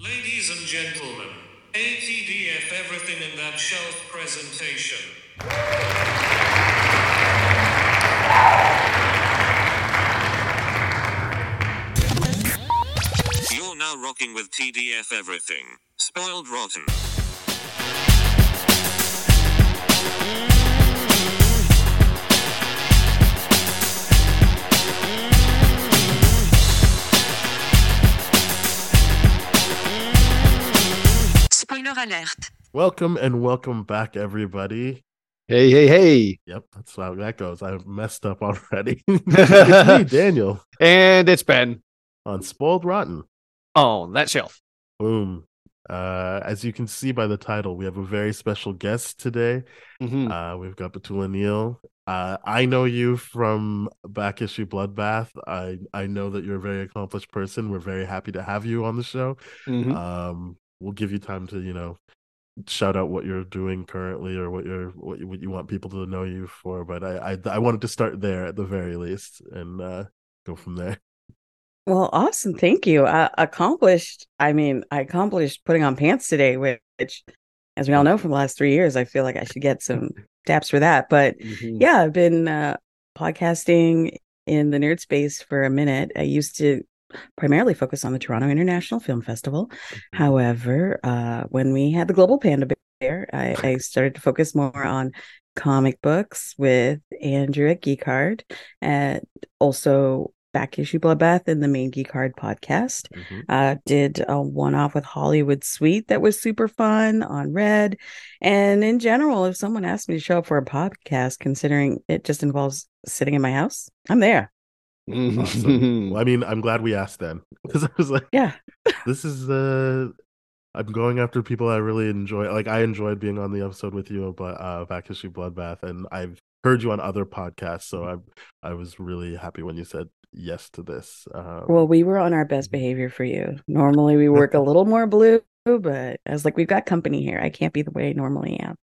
Ladies and gentlemen, ATDF Everything in That Shelf presentation. You're now rocking with TDF Everything. Spoiled Rotten. Spoiler alert. Welcome and welcome back, everybody. Hey, hey, hey. Yep, that's how that goes. I messed up already. it's me, Daniel, And it's Ben. on Spoiled Rotten. on that shelf. Boom. Uh, as you can see by the title, we have a very special guest today. Mhm. Uh, we've got Petula Neale. Uh, I know you from back issue Bloodbath. I I know that you're a very accomplished person. We're very happy to have you on the show. Mhm. Um, we'll give you time to you know shout out what you're doing currently or what you're what you, what you want people to know you for. But I, I I wanted to start there at the very least and uh, go from there. Well, awesome. Thank you. Uh, accomplished. I mean, I accomplished putting on pants today, which, as we all know from the last three years, I feel like I should get some taps for that. But Mhm. yeah, I've been uh, podcasting in the nerd space for a minute. I used to primarily focused on the Toronto International Film Festival. However, uh, when we had the Global Panda Bear, I, I started to focus more on comic books with Andrew at Geek Hard and also back issue Bloodbath and the main Geek Hard podcast. Mhm. Uh, did a one off with Hollywood Suite that was super fun on Red. And in general, if someone asked me to show up for a podcast, considering it just involves sitting in my house, I'm there. Awesome. Well, I mean, I'm glad we asked then because I was like, Yeah. this is uh I'm going after people I really enjoy. Like I enjoyed being on the episode with you, but uh back issue Bloodbath, and I've heard you on other podcasts, so I I was really happy when you said yes to this. Um, Well, we were on our best behavior for you. Normally, we work a little more blue, but I was like, we've got company here. I can't be the way I normally am.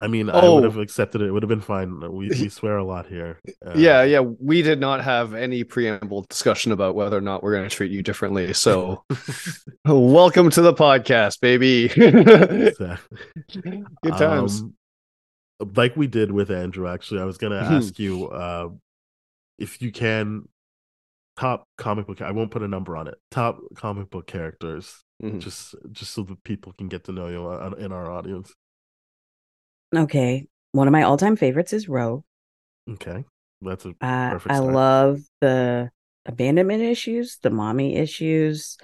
I mean, I would Oh. have accepted it. It would have been fine. We we swear a lot here. Uh, yeah, yeah. We did not have any preamble discussion about whether or not we're going to treat you differently. So, welcome to the podcast, baby. exactly. Good times. Um, like we did with Andrew, actually, I was gonna Mhm. ask you uh, if you can top comic book. I won't put a number on it. Top comic book characters, Mhm. just just so that people can get to know you in our audience. Okay. One of my all time favorites is Rogue. Okay, that's a Uh, Perfect I love the abandonment issues, the mommy issues,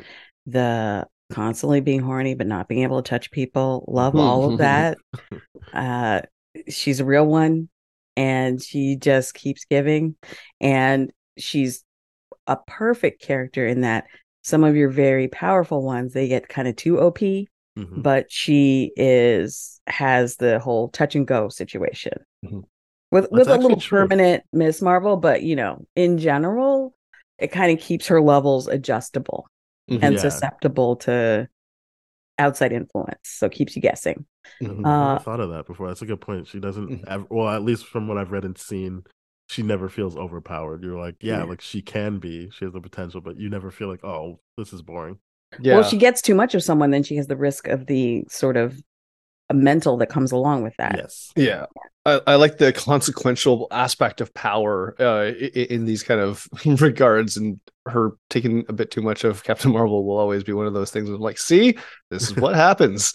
the constantly being horny but not being able to touch people. Love all of that. Uh, she's a real one, and she just keeps giving, and she's a perfect character in that some of your very powerful ones they get kind of too OP, Mhm. but she is has the whole touch and go situation Mhm. with with a little true. permanent Miss Marvel, but you know, in general, it kind of keeps her levels adjustable Mhm. and Yeah. susceptible to outside influence, so keeps you guessing. Mhm. I uh, thought of that before. That's a good point. She doesn't, Mhm. ever, well, at least from what I've read and seen, she never feels overpowered. You're like, yeah, Yeah. like she can be. She has the potential, but you never feel like, oh, this is boring. Yeah. Well, if she gets too much of someone, then she has the risk of the sort of a mental that comes along with that. Yes. Yeah. I, I like the consequential aspect of power uh, i- i- in these kind of regards, and her taking a bit too much of Captain Marvel will always be one of those things. Of like, see, this is what happens.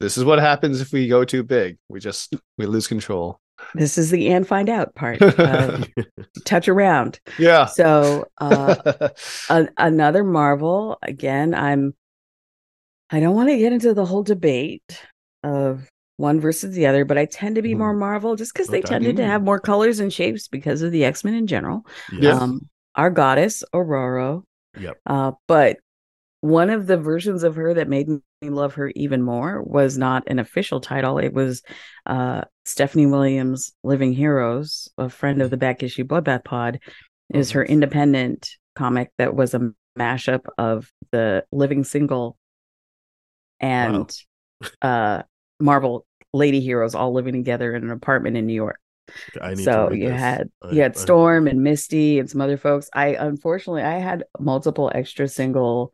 this is what happens if we go too big. We just we lose control. This is the and find out part. Uh, touch around. yeah. So uh, a- another Marvel again. I'm. I don't want to get into the whole debate of one versus the other, but I tend to be more Marvel just because they Okay. tended to have more colors and shapes because of the X Men in general. yes. Um, our goddess Ororo, Yep. uh, but one of the versions of her that made me love her even more was not an official title. It was uh, Stephanie Williams' Living Heroes, a friend of the back issue Bloodbath Pod, is her independent comic that was a mashup of the Living Single and uh, Marvel Lady Heroes all living together in an apartment in New York. I So you this. had I- you had I- Storm and Misty and some other folks. I unfortunately I had multiple extra single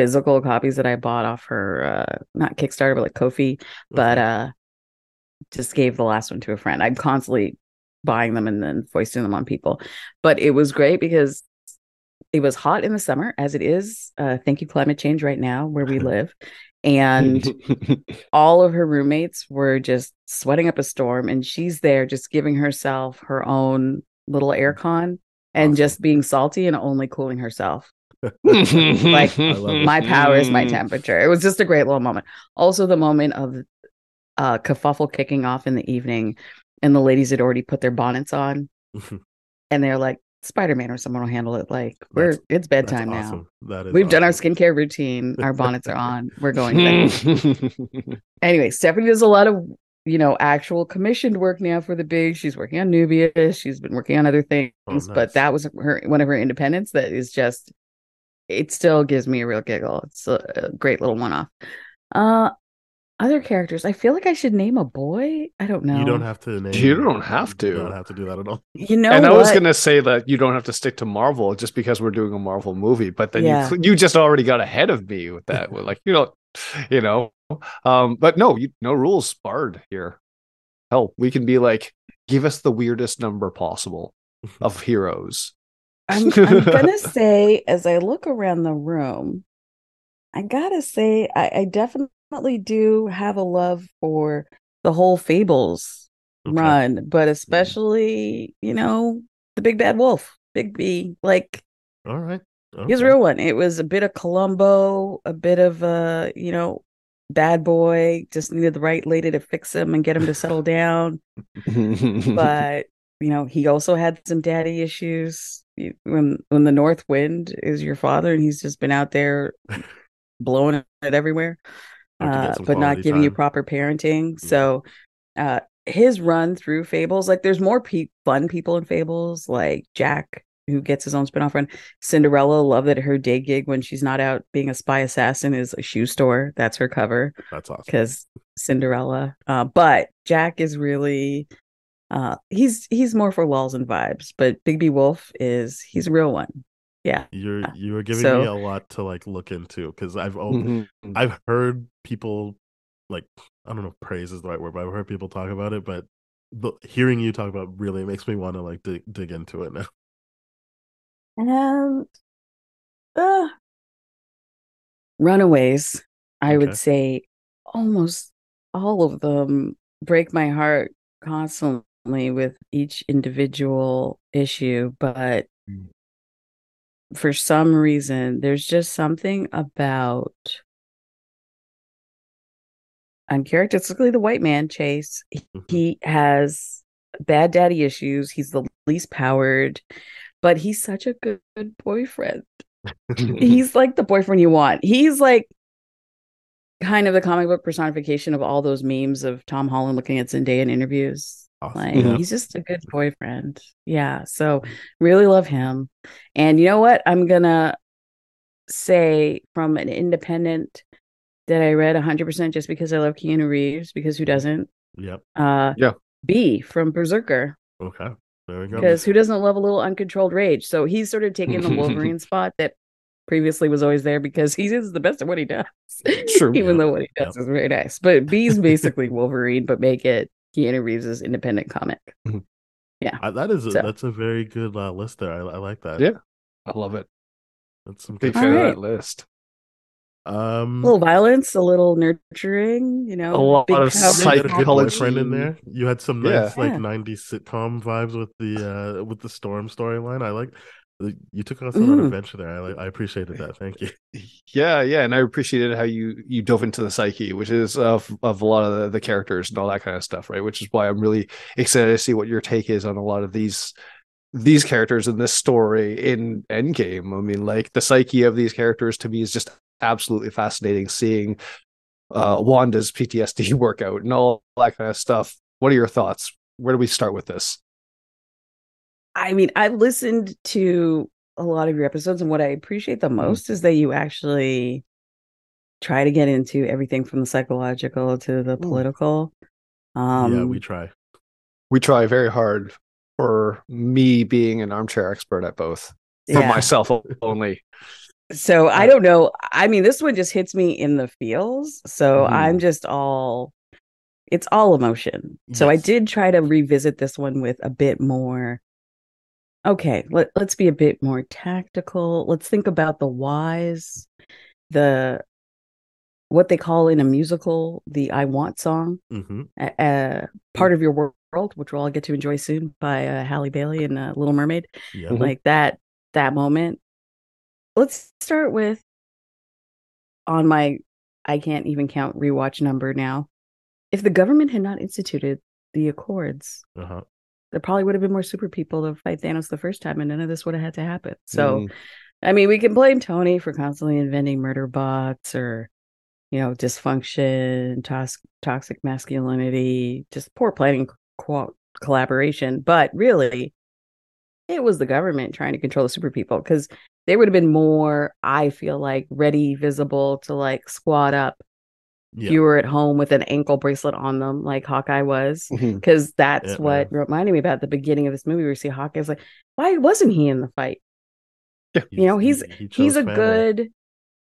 physical copies that I bought off her uh not Kickstarter but like Ko-fi, but uh just gave the last one to a friend. I'm constantly buying them and then foisting them on people. But it was great because it was hot in the summer as it is. Uh thank you climate change right now where we live. And all of her roommates were just sweating up a storm and she's there just giving herself her own little air con and Awesome. just being salty and only cooling herself like I love it. my power is my temperature it was just a great little moment also the moment of uh kerfuffle kicking off in the evening and the ladies had already put their bonnets on and they're like spider-man or someone will handle it like we're That's- it's bedtime now awesome. That is we've done our skincare routine our bonnets are on we're going to bed. anyway, Stephanie does a lot of you know actual commissioned work now for the big. She's working on Nubia. She's been working on other things, Oh, nice. but that was her one of her independents. That is just, it still gives me a real giggle. It's a, a great little one off. Uh, other characters. I feel like I should name a boy. I don't know. You don't have to name. You don't have You to. don't have to do that at all. You know, and I was gonna say that you don't have to stick to Marvel just because we're doing a Marvel movie, but then Yeah. you you just already got ahead of me with that. Like you know, you know, um, but no, you no rules barred here. Hell, we can be like, give us the weirdest number possible of heroes. I'm, I'm gonna say as I look around the room, I gotta say I, I definitely do have a love for the whole Fables Okay. run, but especially you know the Big Bad Wolf, Bigby, like All right. he's a real one. It was a bit of Columbo, a bit of uh you know bad boy, just needed the right lady to fix him and get him to settle down but you know he also had some daddy issues when when the north wind is your father and he's just been out there blowing it everywhere Have to get uh, but not giving you proper parenting Yeah. so uh his run through fables like there's more pe- fun people in fables like jack who gets his own spin-off run cinderella love that her day gig when she's not out being a spy assassin is a shoe store that's her cover That's awesome. because Cinderella. Uh, but Jack is really uh he's he's more for lulls and vibes, but Bigby Wolf is he's a real one. Yeah. You're Uh, you are giving so- me a lot to like look into because I've oh, Mhm. I've heard people like I don't know if praise is the right word, but I've heard people talk about it. But the, hearing you talk about it really makes me want to like dig, dig into it now. And uh Runaways, I Okay. would say almost all of them break my heart constantly with each individual issue, but Mm. for some reason there's just something about uncharacteristically the white man chase. Mhm. he has bad daddy issues. He's the least powered but he's such a good, good boyfriend. He's like the boyfriend you want. He's like kind of the comic book personification of all those memes of tom holland looking at zendaya in interviews Awesome. like Yeah. he's just a good boyfriend yeah so really love him and you know what i'm gonna say from an independent that i read 100% just because i love keanu reeves because who doesn't Yep. uh Yeah. b from BRZRKR Okay. There we go. because who doesn't love a little uncontrolled rage? So he's sort of taking the Wolverine spot that previously was always there because he is the best at what he does. True. Even Yep. though what he does is very nice. But B's basically Wolverine, but make it Keanu Reeves' independent comic. I, that is a, So- that's a very good uh, list there. I, I like that. Yeah. I love it. That's some Big good fan of right. that list. Um, A little violence, a little nurturing, you know. A lot big of power- you had a good psychology. boyfriend in there. You had some Yeah. nice like Yeah. '90s sitcom vibes with the uh with the storm storyline. I like. You took us on an Mm. adventure there. I. I appreciated that. Thank you. Yeah, yeah, and I appreciated how you you dove into the psyche, which is of of a lot of the, the characters and all that kind of stuff, right? Which is why I'm really excited to see what your take is on a lot of these these characters in this story in Endgame. I mean, like the psyche of these characters to me is just absolutely fascinating. Seeing uh, Wanda's PTSD workout and all that kind of stuff. What are your thoughts? Where do we start with this? I mean, I've listened to a lot of your episodes, and what I appreciate the Mm-hmm. most is that you actually try to get into everything from the psychological to the political. Um, yeah, we try. We try very hard for me being an armchair expert at both for yeah. myself only. so I don't know. I mean, this one just hits me in the feels. So Mhm. I'm just all, it's all emotion. So I did try to revisit this one with a bit more. Okay, let, let's be a bit more tactical. Let's think about the whys, the what they call in a musical the I Want song, hmm uh, uh, part of your world, which we'll all get to enjoy soon by uh, Halle Bailey and uh, Little Mermaid Yeah. Mhm. like that that moment let's start with on my i can't even count rewatch number now if the government had not instituted the accords Uh-huh. There probably would have been more super people to fight thanos the first time and none of this would have had to happen so Mm. i mean we can blame tony for constantly inventing murder bots or you know dysfunction tos- toxic masculinity just poor planning co- collaboration but really it was the government trying to control the super people because they would have been more i feel like ready visible to like squad up Yeah. you were at home with an ankle bracelet on them like hawkeye was because that's Yeah, what reminded me about the beginning of this movie where you see hawkeye's like why wasn't he in the fight you know, he's- he he's a family. good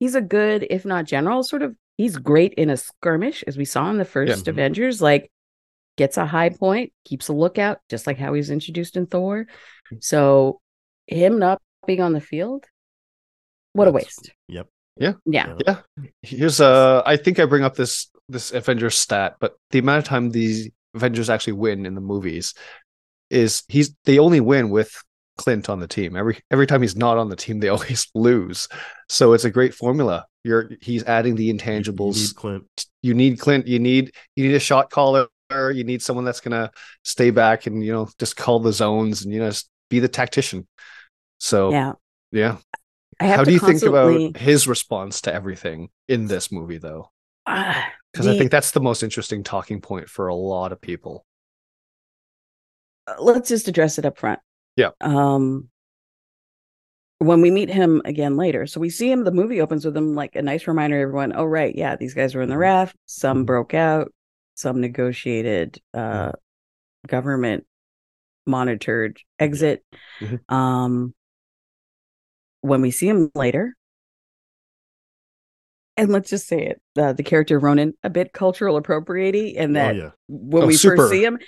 he's a good if not general sort of he's great in a skirmish as we saw in the 1st Mhm. avengers like gets a high point keeps a lookout just like how he's introduced in thor so him not being on the field what a waste Yep. Yeah Yeah. Yeah. Here's uh I think I bring up this this Avengers stat, but the amount of time these Avengers actually win in the movies is he's they only win with Clint on the team. Every every time he's not on the team, they always lose. So it's a great formula. You're he's adding the intangibles. You need Clint. You need Clint, you need you need a shot caller, you need someone that's gonna stay back and you know just call the zones and you know just be the tactician. So yeah yeah. I How do you think about his response to everything in this movie though? Because I the- think that's the most interesting talking point for a lot of people. uh, let's just address it up front. Yeah. Um when we meet him again later. So we see him the movie opens with him like a nice reminder to everyone, oh right, yeah, these guys were in the Mm-hmm. raft, some Mhm. broke out, some negotiated uh government monitored exit. Mhm. Um when we see him later and let's just say it, uh, the character Ronin a bit cultural appropriating and Oh that yeah. when Oh, we super. first see him,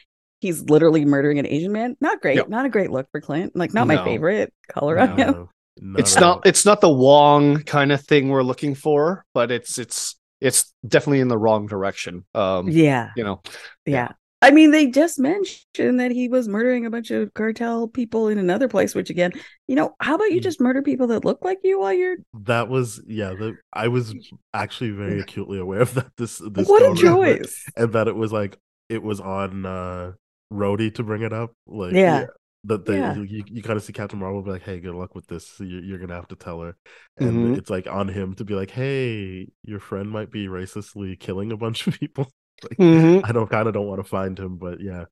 he's literally murdering an Asian man. Not great. Yep. Not a great look for Clint. Like not my favorite color on him. No, not it's not it's not the Wong kind of thing we're looking for, but it's it's it's definitely in the wrong direction. Um, Yeah, you know, yeah. I mean, they just mentioned that he was murdering a bunch of cartel people in another place. Which again, you know, how about you Mm. just murder people that look like you while you're? That was yeah. The, I was actually very acutely aware of that. This this what a going around, but- choice! and that it was like it was on uh Rhodey to bring it up. Like Yeah. that they Yeah. you, you kind of see Captain Marvel be like, "Hey, good luck with this. You, you're gonna have to tell her." And Mhm. it's like on him to be like, "Hey, your friend might be racistly killing a bunch of people." Like, Mhm. I don't kind of don't want to find him, but yeah,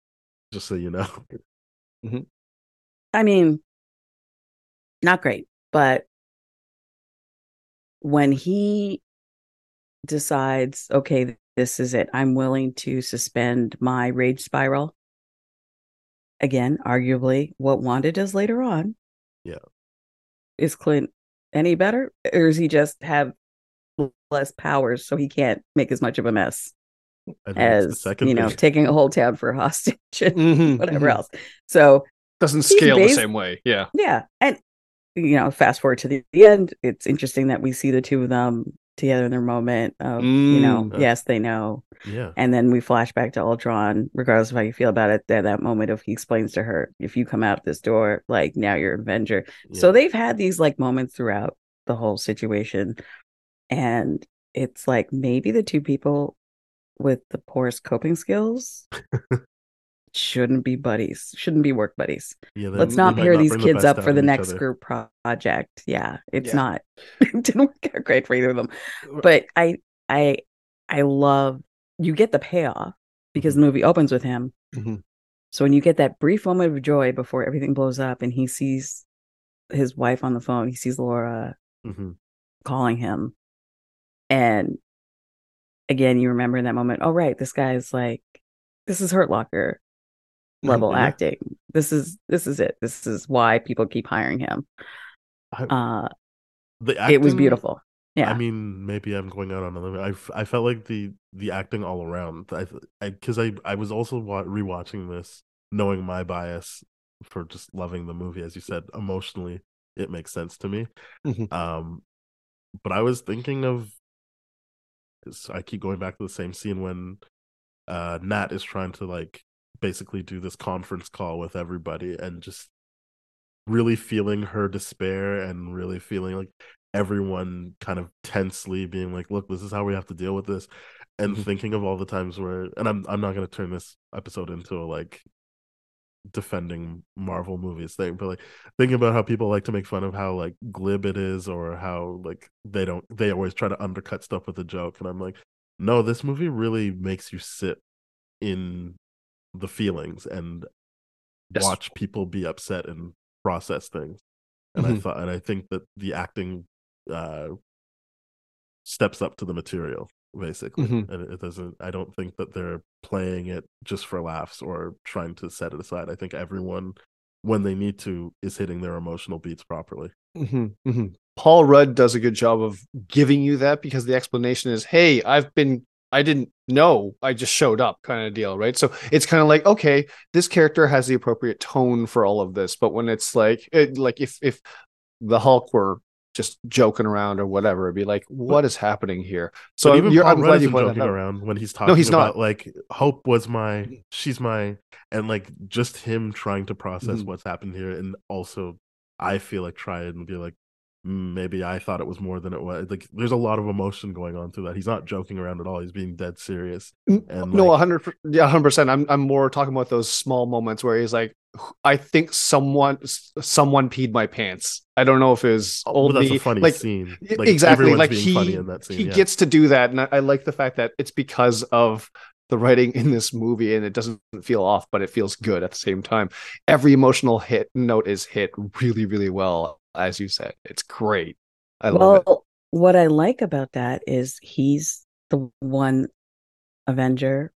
just so you know. I mean, not great, but when he decides, okay, this is it, I'm willing to suspend my rage spiral. Again, arguably, what Wanda does later on. Yeah. Is Clint any better? Or does he just have less powers so he can't make as much of a mess as, second you know, taking a whole town for hostage and Mhm. whatever Mhm. else? So, doesn't He's scale the same way. Yeah. yeah. And, you know, fast forward to the, the end, it's interesting that we see the two of them together in their moment of, you know, Mm. yes, they know. Yeah, And then we flash back to Ultron, regardless of how you feel about it. That that moment of he explains to her, if you come out this door, like now you're an Avenger. So they've had these like moments throughout the whole situation. And it's like maybe the two people with the poorest coping skills shouldn't be buddies, shouldn't be work buddies. yeah. Let's not pair these bring the kids up for the next other. group project. Yeah, it's Yeah. not. it didn't work out great for either of them. But I, I, I love you get the payoff because Mm-hmm. the movie opens with him. Mhm. So when you get that brief moment of joy before everything blows up, and he sees his wife on the phone, he sees Laura Mhm. calling him, and again, you remember in that moment. Oh, right, this guy's like, this is Hurt Locker level Yeah. acting. This is this is it. This is why people keep hiring him. Uh the it was beautiful. Yeah. I mean, maybe I'm going out on a limb. I, I felt like the the acting all around. I because I, I was also rewatching this, knowing my bias for just loving the movie, as you said, emotionally, it makes sense to me. Mhm. Um, but I was thinking of. 'Cause I keep going back to the same scene when, uh, Nat is trying to like basically do this conference call with everybody and just really feeling her despair and really feeling like everyone kind of tensely being like look this is how we have to deal with this and Mhm. thinking of all the times where and I'm I'm not going to turn this episode into a like defending Marvel movies thing but like thinking about how people like to make fun of how like glib it is or how like they don't they always try to undercut stuff with a joke and I'm like no this movie really makes you sit in the feelings and Yes. watch people be upset and process things and i Mhm. thought and i think that the acting uh steps up to the material basically Mhm. and it doesn't i don't think that they're playing it just for laughs or trying to set it aside i think everyone when they need to is hitting their emotional beats properly Mhm, mhm. Paul Rudd does a good job of giving you that because the explanation is, "Hey, I've been, I didn't know, I just showed up," kind of deal, right? So it's kind of like, okay, this character has the appropriate tone for all of this, but when it's like, it, like if if the Hulk were just joking around or whatever, it'd be like, what is happening here? So I'm, even you're, Paul I'm Rudd glad you joking that around when he's talking no, he's not. about like hope was my she's my and like just him trying to process Mhm. what's happened here and also i feel like try and be like "Mm, maybe i thought it was more than it was like there's a lot of emotion going on through that he's not joking around at all he's being dead serious and no, like, hundred, yeah, hundred percent. I'm, I'm more talking about those small moments where he's like, I think someone, someone peed my pants. I don't know if it was oh, old but that's me, a funny like, scene like exactly. Like he, funny in that scene he yeah. gets to do that, and I, I like the fact that it's because of the writing in this movie, and it doesn't feel off, but it feels good at the same time. Every emotional hit note is hit really, really well, as you said. It's great. I love it. well, what I like about that is he's the one Avenger,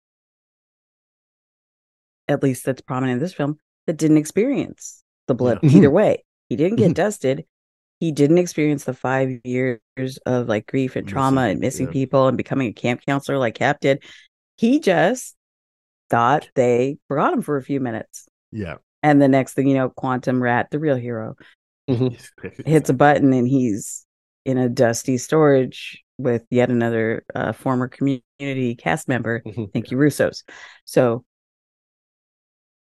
at least that's prominent in this film, that didn't experience the blood Yeah. either way. He didn't get Mhm. dusted. He didn't experience the five years of like grief and Missing trauma and missing yeah. people and becoming a camp counselor like Cap did. He just thought they forgot him for a few minutes. yeah And the next thing you know, Quantum Rat, the real hero, hits a button and he's in a dusty storage with yet another uh, former community cast member. Mhm. Thank you, Russos. So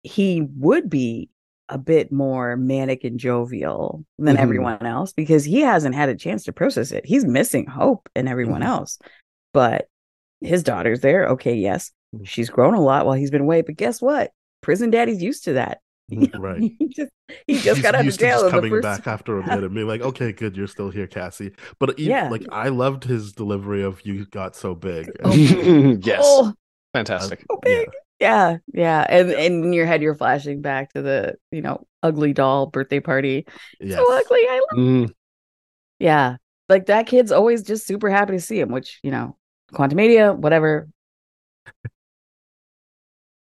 he would be a bit more manic and jovial than Mhm. everyone else because he hasn't had a chance to process it. He's missing hope in everyone Mhm. else. But his daughter's there. Okay, yes. Mhm. She's grown a lot while he's been away. But guess what? Prison daddy's used to that. right he just he just He's got out of used to jail. just in the coming first- back after a bit and being like, "Okay, good, you're still here, Cassie." But even, Yeah. like I loved his delivery of "You got so big." Oh, yes, Oh, fantastic. so big. Yeah, yeah. Yeah, and and in your head you're flashing back to the, you know, ugly doll birthday party. Yeah, So ugly. I love Mm, Yeah. Like that kid's always just super happy to see him, which, you know, Quantum Media, whatever.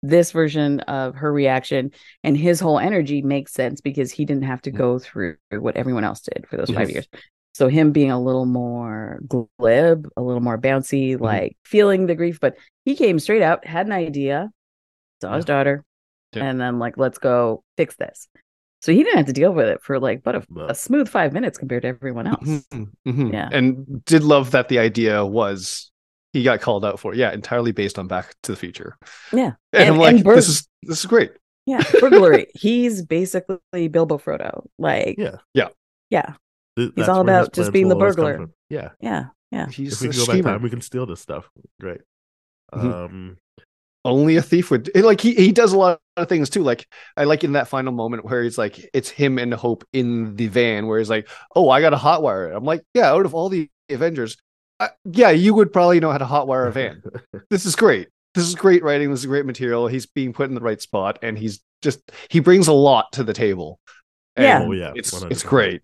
this version of her reaction and his whole energy makes sense because he didn't have to go through what everyone else did for those five years. So him being a little more glib, a little more bouncy, like feeling the grief, but he came straight out, had an idea, saw his daughter, Yeah. and then like, let's go fix this. So he didn't have to deal with it for like but a, a smooth five minutes compared to everyone else. mhm, mhm. Yeah. and did love that the idea was he got called out for. it. Yeah, entirely based on Back to the Future. Yeah. and, And- I'm like, and Bert- this is this is great. Yeah, burglary. He's basically Bilbo Frodo. Like, Yeah. Yeah. yeah, Th- He's all about just being the burglar. Yeah, yeah, yeah. He's if we can go back schemer. time, we can steal this stuff. Great. Mhm. Um, only a thief would and, like he he does a lot of things too like i like in that final moment where he's like it's him and hope in the van where he's like oh i got a hot wire i'm like yeah out of all the avengers I, yeah you would probably know how to hotwire a van this is great this is great writing this is great material he's being put in the right spot and he's just he brings a lot to the table Yeah. And Oh, yeah, it's 100%. it's great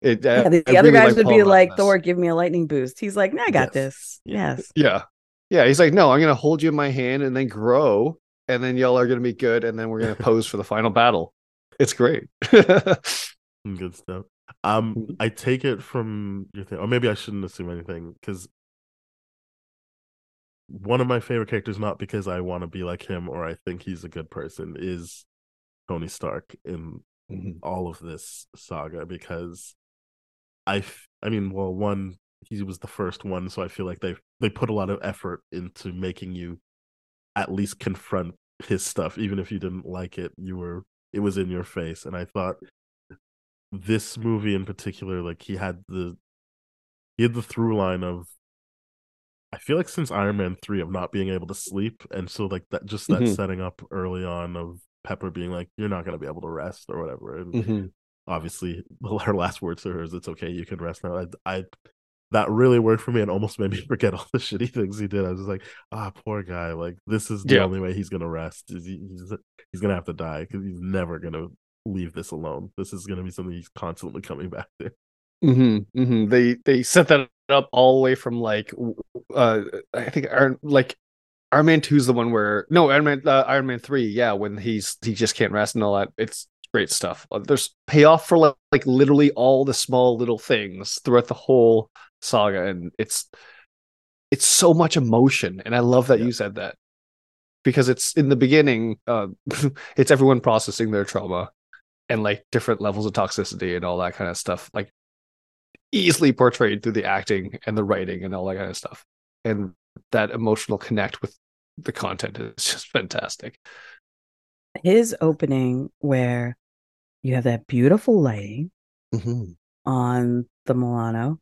it, uh, yeah the, I the other really guys would Paul be like. Thor, give me a lightning boost. He's like, nah, I got Yes. this. Yes. Yeah. Yeah. He's like, no, I'm going to hold you in my hand and then grow. And then y'all are going to be good. And then we're going to pose for the final battle. It's great. good stuff. Um, Mhm. I take it from your thing, or maybe I shouldn't assume anything because one of my favorite characters, not because I want to be like him or I think he's a good person, is Tony Stark in Mhm. all of this saga because I, f- I mean, well, one, he was the first one, so I feel like they they put a lot of effort into making you at least confront his stuff, even if you didn't like it. You were it was in your face, and I thought this movie in particular, like he had the he had the through line of I feel like since Iron Man three of not being able to sleep, and so like that just that Mhm. setting up early on of Pepper being like, "You're not gonna be able to rest" or whatever, and Mhm. obviously her last words to her is, "It's okay, you can rest now." I, I that really worked for me and almost made me forget all the shitty things he did. I was just like, "Ah, poor guy. Like this is the Yeah. only way he's gonna rest. Is he, he's he's gonna have to die because he's never gonna leave this alone. This is gonna be something he's constantly coming back to." hmm hmm They they set that up all the way from like uh I think Iron like Iron Man two is the one where no Iron Man uh, Iron Man three yeah when he's he just can't rest and all that it's great stuff. Uh, There's payoff for like, like literally all the small little things throughout the whole saga and it's it's so much emotion and I love that Yeah. you said that. Because it's in the beginning uh it's everyone processing their trauma and like different levels of toxicity and all that kind of stuff like easily portrayed through the acting and the writing and all that kind of stuff. And that emotional connect with the content is just fantastic. His opening, where you have that beautiful lighting on the Milano,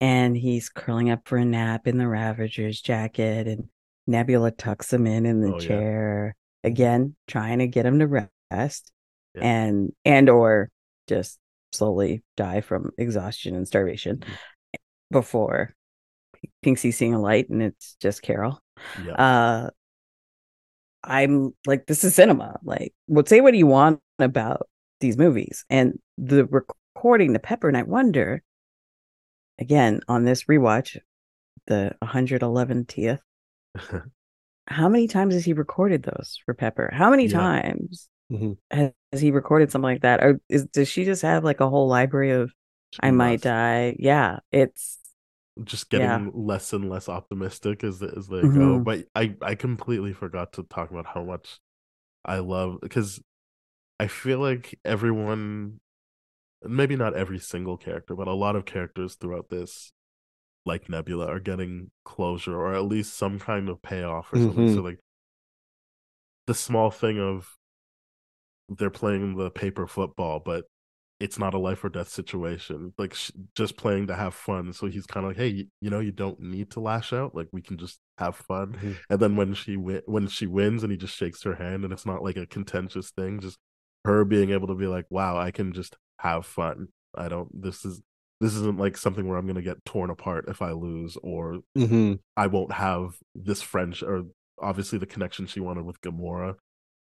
and he's curling up for a nap in the Ravager's jacket, and Nebula tucks him in in the Oh, yeah. chair again, trying to get him to rest, Yeah. and and or just slowly die from exhaustion and starvation Mm-hmm. before he thinks he's seeing a light, and it's just Carol. Yeah, uh i'm like this is cinema like would say what do you want about these movies and the recording the pepper and i wonder again on this rewatch the 111th how many times has he recorded those for pepper how many Yeah. times Mhm. has, has he recorded something like that or is does she just have like a whole library of i might die yeah it's just getting Yeah. less and less optimistic as as they go. Mhm. But I I completely forgot to talk about how much I love because I feel like everyone, maybe not every single character, but a lot of characters throughout this, like Nebula, are getting closure or at least some kind of payoff or something. Mhm. So like the small thing of they're playing the paper football, but it's not a life or death situation. Like sh- just playing to have fun. So he's kind of like, hey, you, know, you don't need to lash out. Like we can just have fun. Mhm. And then when she win- when she wins, and he just shakes her hand, and it's not like a contentious thing. Just her being able to be like, wow, I can just have fun. I don't. This is this isn't like something where I'm gonna get torn apart if I lose, or Mm-hmm. I won't have this friendship or obviously the connection she wanted with Gamora.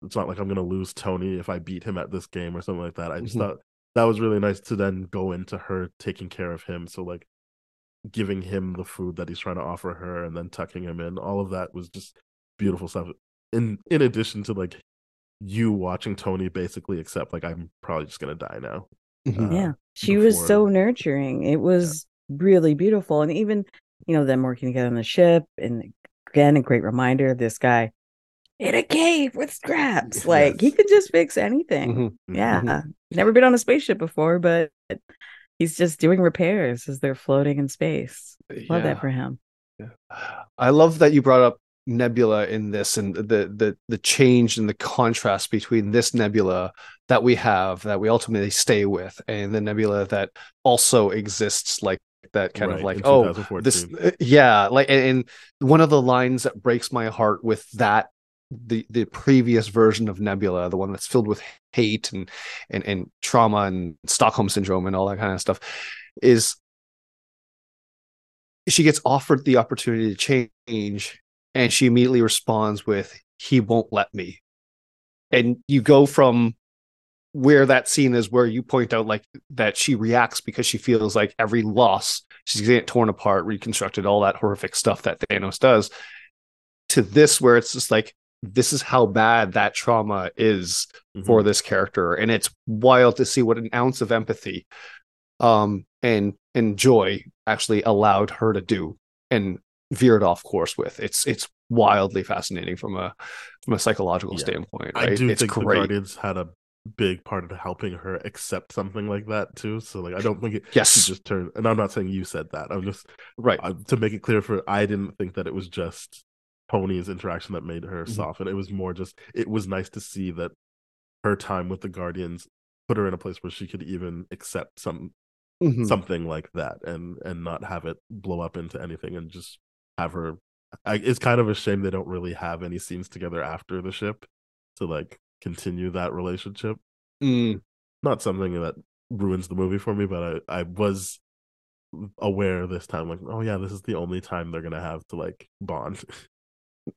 It's not like I'm gonna lose Tony if I beat him at this game or something like that. I just Mhm. thought that was really nice to then go into her taking care of him. So like giving him the food that he's trying to offer her and then tucking him in. All of that was just beautiful stuff. In in addition to like you watching Tony basically accept like I'm probably just gonna die now. Mhm. Uh, yeah she was so nurturing it was really beautiful and even you know them working together on the ship and again a great reminder of this guy in a cave with scraps like he Yes. could just fix anything Mhm. Mm-hmm. yeah never been on a spaceship before but he's just doing repairs as they're floating in space love Yeah. that for him I love that you brought up Nebula in this and the the the change and the contrast between this Nebula that we have that we ultimately stay with and the Nebula that also exists like that kind of like oh this 2014. uh, yeah like and, and one of the lines that breaks my heart with that the the previous version of Nebula the one that's filled with hate and and and trauma and Stockholm syndrome and all that kind of stuff is she gets offered the opportunity to change and she immediately responds with he won't let me. And you go from where that scene is where you point out like that she reacts because she feels like every loss she's gonna torn apart reconstructed all that horrific stuff that thanos does to this where it's just like this is how bad that trauma is Mhm. for this character. And it's wild to see what an ounce of empathy um, and and Joy actually allowed her to do. And veered off course with. It's it's wildly fascinating from a from a psychological Yeah. standpoint. I do it's think the. Guardians had a big part of helping her accept something like that too. So like I don't think it Yes. she just turned and I'm not saying you said that. I'm just Right. I, to make it clear for I didn't think that it was just Tony's interaction that made her Mhm. soften. It was more just it was nice to see that her time with the Guardians put her in a place where she could even accept some Mhm. something like that and and not have it blow up into anything and just have her I, it's kind of a shame they don't really have any scenes together after the ship to like continue that relationship Mm. not something that ruins the movie for me but i i was aware this time like oh yeah this is the only time they're gonna have to like bond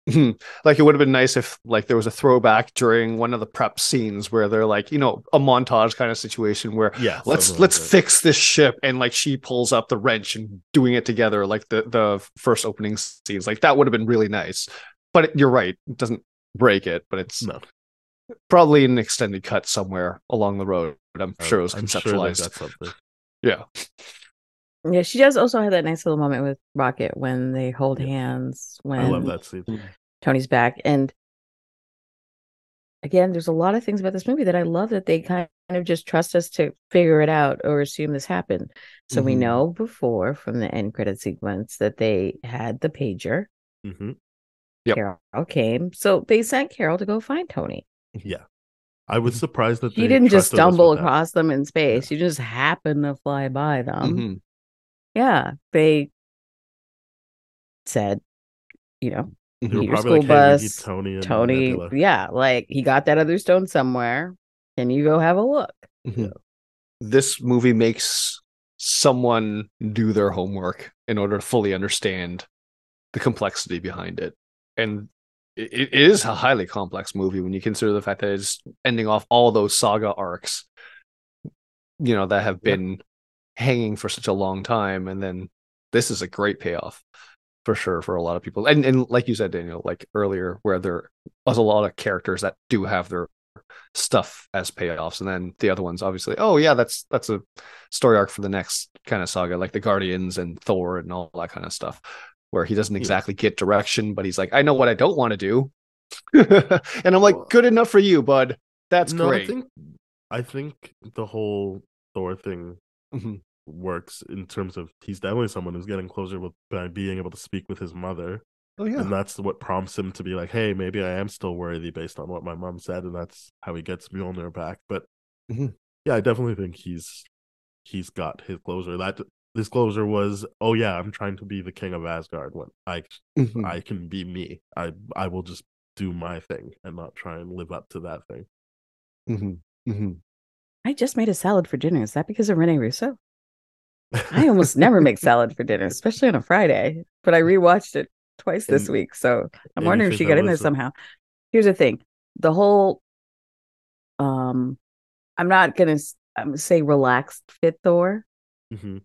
like it would have been nice if like there was a throwback during one of the prep scenes where they're like you know a montage kind of situation where yeah let's let's that. fix this ship and like she pulls up the wrench and doing it together like the the first opening scenes. Like that would have been really nice. But it- you're right it doesn't break it but it's no. probably an extended cut somewhere along the road i'm uh, sure it was I'm sure conceptualized. got yeah Yeah, she does also have that nice little moment with Rocket when they hold Yeah. hands when i love that scene Tony's back. And again, there's a lot of things about this movie that I love that they kind of just trust us to figure it out or assume this happened. So we Mhm. know before from the end credit sequence that they had the pager. hmm Yep. Carol came. So they sent Carol to go find Tony. yeah i was surprised that She they didn't just trusted us with stumble that. across them in space. She just happened to fly by them. Yeah. They said, you know, they Mhm. your probably like school hey bus, tony and Tony, Nebula. yeah, like he got that other stone somewhere. Can you go have a look? Mhm. this movie makes someone do their homework in order to fully understand the complexity behind it and it, it is a highly complex movie when you consider the fact that it's ending off all those saga arcs you know that have Yep. been hanging for such a long time and then this is a great payoff for sure for a lot of people. And and like you said daniel like earlier where there was a lot of characters that do have their stuff as payoffs and then the other ones obviously oh yeah that's that's a story arc for the next kind of saga like the guardians and thor and all that kind of stuff where he doesn't exactly get direction but he's like i know what i don't want to do. And i'm like good enough for you bud. That's no great. i think i think the whole thor thing Mhm. works in terms of he's definitely someone who's getting closer with by being able to speak with his mother oh yeah and that's what prompts him to be like hey maybe i am still worthy based on what my mom said and that's how he gets mjolnir back but Mhm. yeah i definitely think he's he's got his closure that his closure was oh yeah i'm trying to be the king of asgard when i Mhm. i can be me i i will just do my thing and not try and live up to that thing Mhm. I just made a salad for dinner. Is that because of Rene Russo? I almost never make salad for dinner, especially on a Friday. But I rewatched it twice this And- week, so I'm wondering if she got in there somehow. Here's the thing: the whole, um, I'm not gonna um, say relaxed fit Thor hmm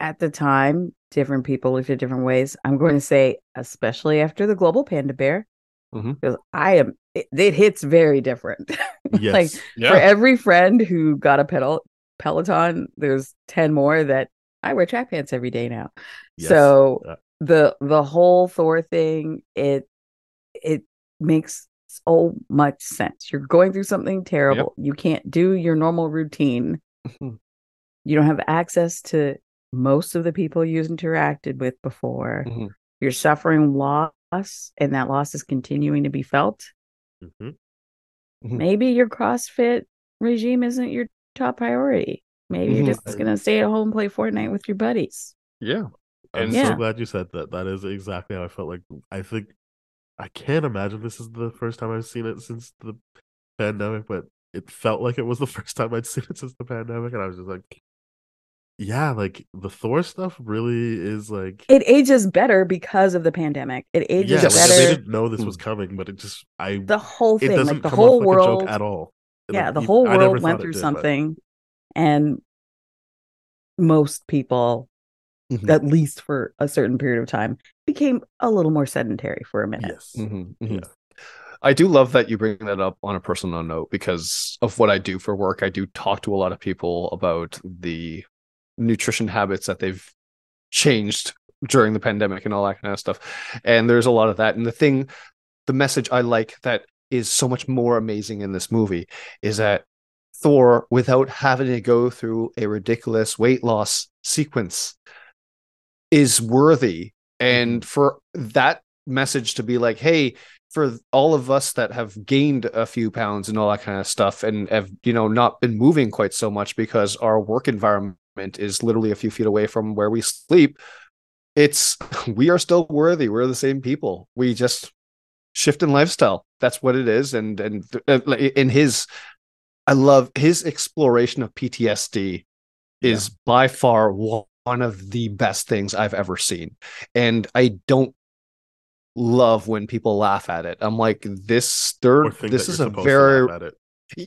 at the time. Different people looked at different ways. I'm going to say, especially after the global panda bear, Mhm. because I am. It, it hits very different. yes like for every friend who got a pedal Peloton, there's 10 more that I wear track pants every day now. Yes. So Yeah. the the whole Thor thing, it it makes so much sense. You're going through something terrible. You can't do your normal routine. Mhm. You don't have access to most of the people you've interacted with before. Mhm. You're suffering loss, and that loss is continuing to be felt. Mhm. Mhm. Maybe your CrossFit regime isn't your top priority. Maybe you're Mhm. just gonna stay at home and play Fortnite with your buddies. yeah I'm And- so glad you said that. That is exactly how I felt. Like I think I can't imagine this is the first time I've seen it since the pandemic, but it felt like it was the first time I'd seen it since the pandemic, and I was just like, yeah, like the Thor stuff really is like. It ages better because of the pandemic. It ages yeah, Yes. better. they didn't know this was Hmm. coming, but it just I the whole it thing, doesn't like the come whole off like world, a joke at all. yeah, Like, the whole I never world went through did, but- something, and most people, Mhm. at least for a certain period of time, became a little more sedentary for a minute. Yes, Mhm. Mhm. yeah, I do love that you bring that up on a personal note because of what I do for work. I do talk to a lot of people about the nutrition habits that they've changed during the pandemic and all that kind of stuff. And there's a lot of that. And the thing, the message I like that is so much more amazing in this movie is that Thor, without having to go through a ridiculous weight loss sequence, is worthy. Mm-hmm. And for that message to be like, hey, for all of us that have gained a few pounds and all that kind of stuff and have, you know, not been moving quite so much because our work environment is literally a few feet away from where we sleep, it's we are still worthy. We're the same people. We just shift in lifestyle. That's what it is. And and uh, in his, I love his exploration of PTSD is by far one of the best things I've ever seen. And I don't love when people laugh at it. I'm like, this third, this is a very at it.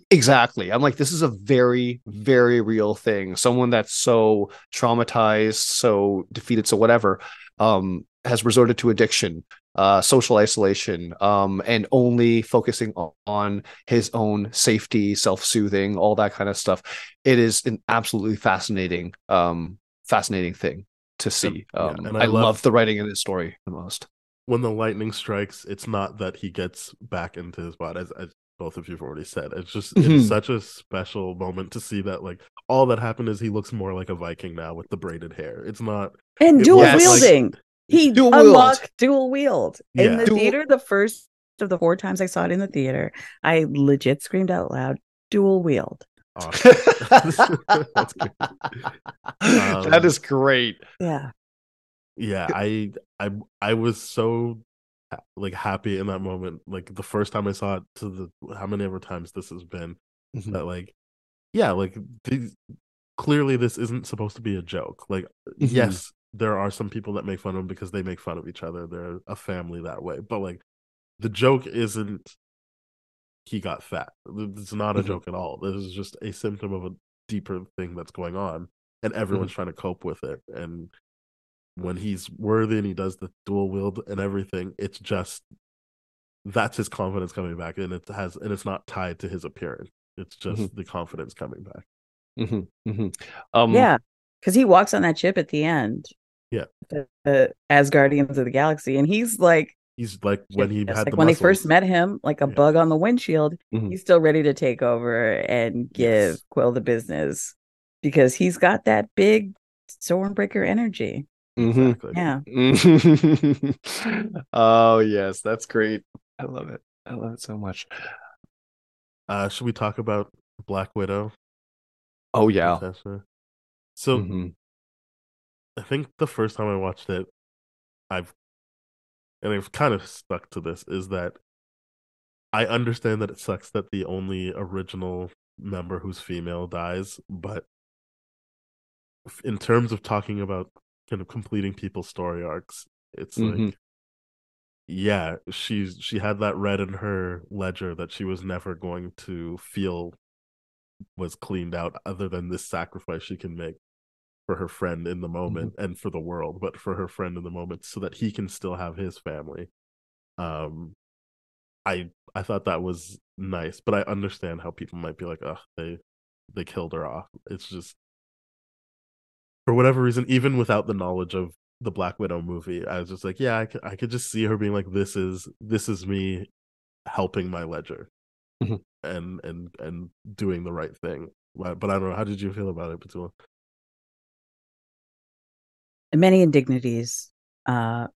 Exactly. I'm like, this is a very, very real thing. Someone that's so traumatized, so defeated, so whatever, um, has resorted to addiction, uh, social isolation, um, and only focusing on, on his own safety, self-soothing, all that kind of stuff. It is an absolutely fascinating, um, fascinating thing to see. yeah, Um, and I, I love, love- the writing in this story the most. when the lightning strikes, it's not that he gets back into his body, as, as both of you've already said. It's just Mhm. it's such a special moment to see that like all that happened is he looks more like a Viking now with the braided hair. It's not And It dual was like- wielding. he Dual dual wield. unlocked dual wield in Yeah. the Dual- theater. The first of the four times I saw it in the theater, I legit screamed out loud, "Dual wield!" awesome. That's good. Um, is great. Yeah, yeah, I I I was so ha- like happy in that moment. Like the first time I saw it to the how many ever times this has been Mhm. that like yeah, like these, clearly this isn't supposed to be a joke. Like Mhm. yes, there are some people that make fun of him because they make fun of each other. They're a family that way. But like the joke isn't he got fat. It's not a Mhm. joke at all. This is just a symptom of a deeper thing that's going on and everyone's trying to cope with it. And when he's worthy and he does the dual wield and everything, it's just that's his confidence coming back and it has and it's not tied to his appearance. It's just the confidence coming back. Mhm, mhm. Um, yeah, because he walks on that ship at the end. Yeah. the- the- as Guardians of the Galaxy, and he's like, He's like when he Yes, had like the when they first met him, like a Yeah. bug on the windshield, Mhm. he's still ready to take over and give Yes. Quill the business because he's got that big Stormbreaker energy. Mhm. Exactly. Yeah. oh yes, that's great. I love it. I love it so much. Uh should we talk about Black Widow? Oh yeah. Natasha? So Mhm. I think the first time I watched it, I've and I've kind of stuck to this is that I understand that it sucks that the only original member who's female dies, but in terms of talking about kind of completing people's story arcs, it's Mhm. like yeah, she's she had that red in her ledger that she was never going to feel was cleaned out other than this sacrifice she can make for her friend in the moment and for the world, but for her friend in the moment so that he can still have his family. Um I I thought that was nice, but I understand how people might be like, "Oh, they they killed her off." It's just for whatever reason, even without the knowledge of the Black Widow movie, I was just like, "Yeah, I could, I could just see her being like, this is this is me helping my ledger, Mhm. and and and doing the right thing." But, but I don't know. How did you feel about it, Petula? Many indignities. Uh,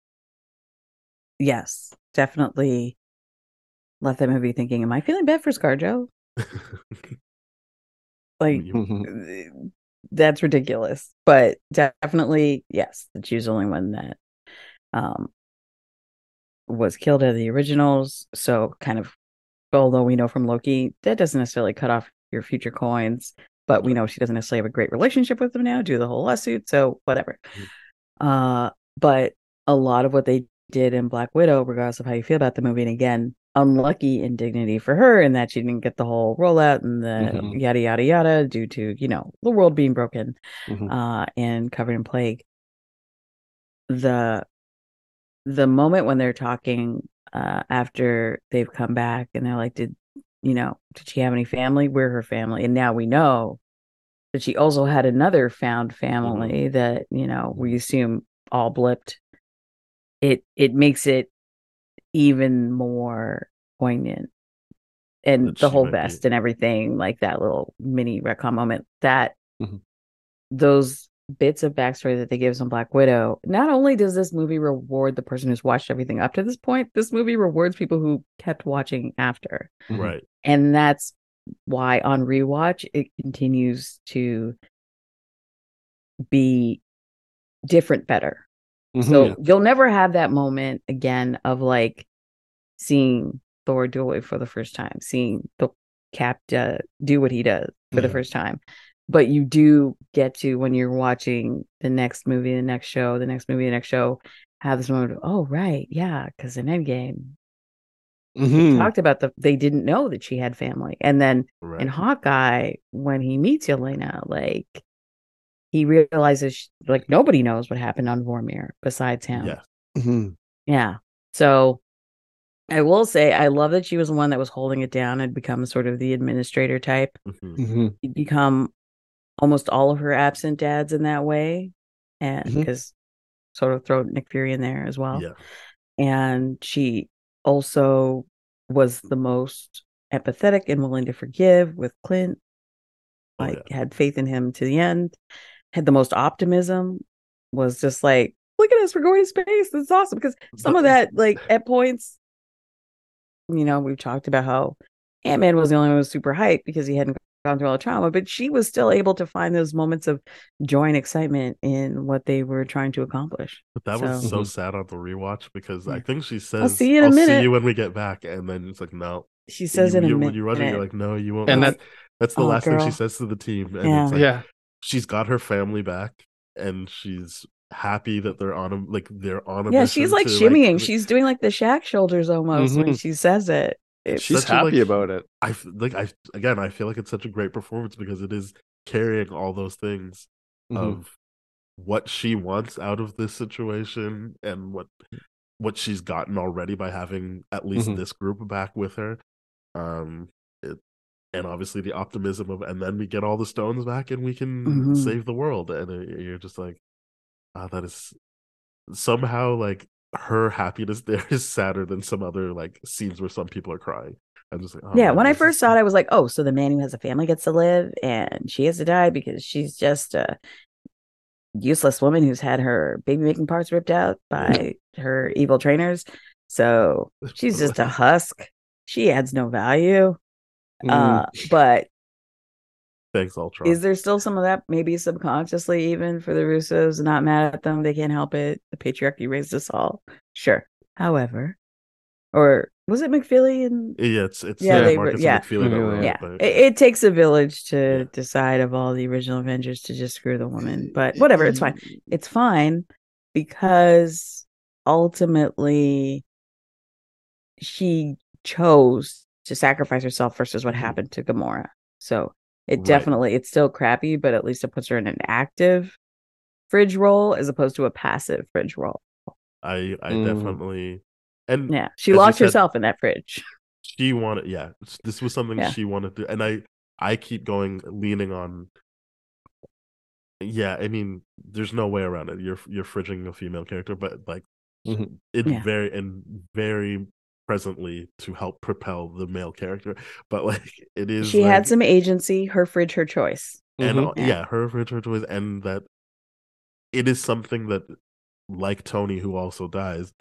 yes, definitely left that movie thinking, "Am I feeling bad for ScarJo? Like. That's ridiculous." But definitely, yes, that she was the only one that um was killed out of the originals. So, kind of, although we know from Loki that doesn't necessarily cut off your future coins, but we know she doesn't necessarily have a great relationship with them now, do the whole lawsuit. So, whatever. Uh, but a lot of what they did in Black Widow, regardless of how you feel about the movie, and again, unlucky indignity for her in that she didn't get the whole rollout and the Mhm. yada yada yada due to you know the world being broken Mhm. uh and covered in plague. The the moment when they're talking uh, after they've come back and they're like, did you know, did she have any family? We're her family, and now we know that she also had another found family that you know we assume all blipped. It it makes it even more poignant, and That the whole might be- vest and everything, like that little mini retcon moment. That Mhm. those bits of backstory that they give us on Black Widow. Not only does this movie reward the person who's watched everything up to this point, this movie rewards people who kept watching after. Mhm. Right. And that's why on rewatch it continues to be different better. Mhm. So Yeah. you'll never have that moment again of like seeing Thor do it for the first time, seeing the Cap uh, do what he does for the first time. But you do get to when you're watching the next movie, the next show, the next movie, the next show, have this moment of, oh right, yeah, because in Endgame Mhm. talked about the they didn't know that she had family, and then Right. in Hawkeye when he meets Yelena, like he realizes sh- like nobody knows what happened on Vormir besides him. yeah. Mhm. Yeah. So I will say I love that she was the one that was holding it down and become sort of the administrator type. Mhm. Mhm. You become almost all of her absent dads in that way. And because sort of throw Nick Fury in there as well. Yeah. And she also was the most empathetic and willing to forgive with Clint. Oh, Like had faith in him to the end. Had the most optimism. Was just like, look at us, we're going to space. This is awesome. Because some of that, like at points, you know, we've talked about how Ant Man was the only one who was super hyped because he hadn't gone through all the trauma, but she was still able to find those moments of joy and excitement in what they were trying to accomplish. But that was So- so Mhm. sad on the rewatch because I think she says, see you in a I'll minute." see you when we get back," and then it's like, "No." She says you, in a you- minute. when you watch it, you're like, "No, you won't." And that's, that- that's the Oh, last thing she says to the team, and Yeah. it's like, yeah. She's got her family back, and she's happy that they're on a like they're on a yeah, she's like to, shimmying. she's doing like the Shaq shoulders almost when Mhm. she says it. It's She's such a, happy like- about it. i like I again I feel like it's such a great performance because it is carrying all those things Mhm. of what she wants out of this situation and what what she's gotten already by having at least Mhm. this group back with her um it, and obviously the optimism of and then we get all the stones back and we can Mhm. save the world and you're just like ah that is somehow like her happiness there is sadder than some other like scenes where some people are crying i'm just like oh, yeah, man, when I first saw it, I was like, oh, so the man who has a family gets to live and she has to die because she's just a useless woman who's had her baby making parts ripped out by her evil trainers. So she's just a husk. She adds no value. Mm. Uh, but thanks ultron. is there still some of that maybe subconsciously even for the russos not mad at them they can't help it the patriarchy raised us all? Sure. However or was it McFeely and yeah it's it's Yeah, yeah, they were- Markus yeah. and McFeely that Yeah, wrote it, yeah but- it, it takes a village to Yeah. decide of all the original avengers to just screw the woman but whatever it's fine. It's fine because ultimately she chose to sacrifice herself versus what Mhm. happened to Gamora. So it Right. definitely it's still crappy, but at least it puts her in an active fridge role as opposed to a passive fridge role. I I Mm. definitely and Yeah, she As you locked said- herself in that fridge. she wanted yeah this was something Yeah. she wanted to and I I keep going leaning on yeah I mean there's no way around it you're you're fridging a female character but like Mhm. it Yeah. very and very presently to help propel the male character but like it is She had some agency. Her fridge, her choice. and Mhm. uh, Yeah. yeah. her fridge her choice and that it is something that like tony who also dies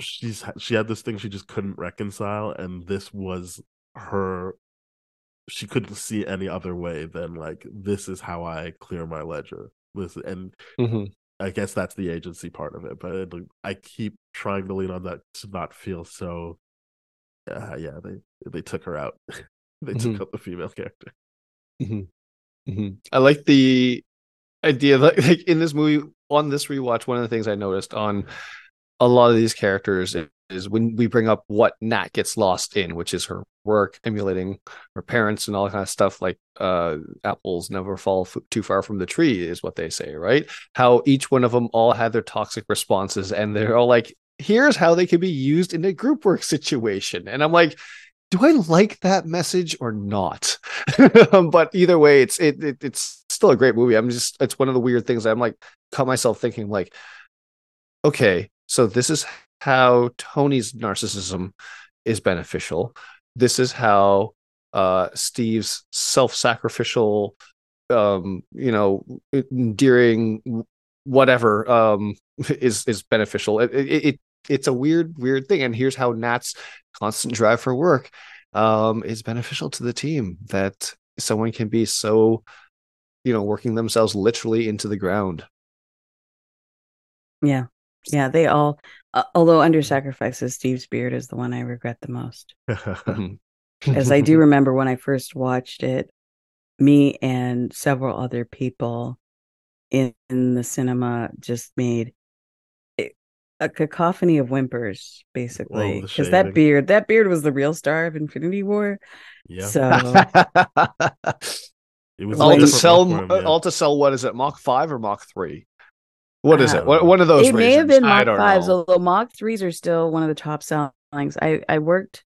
she's she had this thing she just couldn't reconcile and this was her she couldn't see any other way than like this is how i clear my ledger this and Mhm. I guess that's the agency part of it but it, i keep trying to lean on that to not feel so uh, yeah they they took her out they Mhm. took out the female character Mhm. I like the idea that like in this movie on this rewatch, one of the things I noticed on a lot of these characters is, when we bring up what Nat gets lost in, which is her work, emulating her parents and all that kind of stuff. Like uh, apples never fall f- too far from the tree, is what they say, right? How each one of them all had their toxic responses, and they're all like here's how they can be used in a group work situation. And I'm like, do I like that message or not? but either way, it's it, it it's still a great movie. I'm just it's one of the weird things I'm like caught myself thinking like, okay, so this is how Tony's narcissism is beneficial. This is how uh Steve's self-sacrificial um you know endearing whatever um is is beneficial it, it, it it's a weird weird thing and here's how nat's constant drive for work um is beneficial to the team that someone can be so you know working themselves literally into the ground Yeah. Yeah. They all, uh, although under sacrifices, Steve's beard is the one I regret the most. As I do remember when I first watched it, me and several other people in, in the cinema just made a, a cacophony of whimpers, basically. the Because that beard, that beard was the real star of Infinity War. yeah. So it was all to sell him, yeah. all to sell what is it mach 5 or mach 3 what is it what, one of those it may have been Mach fives, know. although Mach threes are still one of the top sellings. I I worked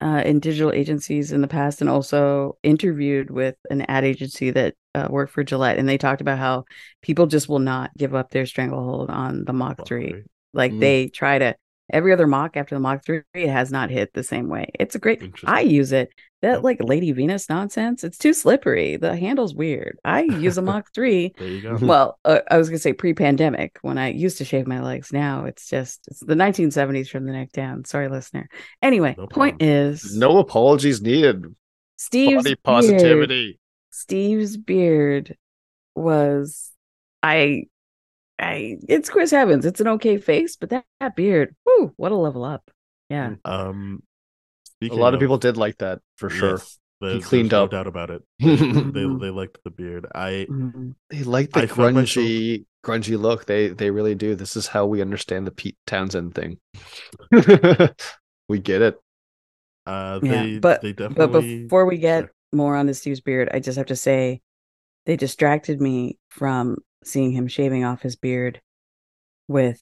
uh, in digital agencies in the past, and also interviewed with an ad agency that uh, worked for Gillette, and they talked about how people just will not give up their stranglehold on the Mach three. Like Mm. they try to every other Mach after the Mach three, it has not hit the same way. It's a great. I use it. That Yep. like Lady Venus nonsense. It's too slippery. The handle's weird. I use a Mach three There you go. well, uh, I was gonna say pre-pandemic when I used to shave my legs. Now it's just it's the 1970s from the neck down. Sorry, listener. Anyway, No point problem. is, no apologies needed Steve's body beard, positivity Steve's beard was I, I. It's Chris Evans. It's an okay face, but that, that beard, whoo, what a level up. Yeah, Um, a lot of people did like that for sure yes, there's- there's cleaned no up. doubt about it. they they they liked the beard. I they like the I found myself- grungy grungy look they they really do this is how we understand the pete townshend thing we get it uh Yeah, but- they but before we get Sure. more on the Steve's beard, I just have to say they distracted me from seeing him shaving off his beard with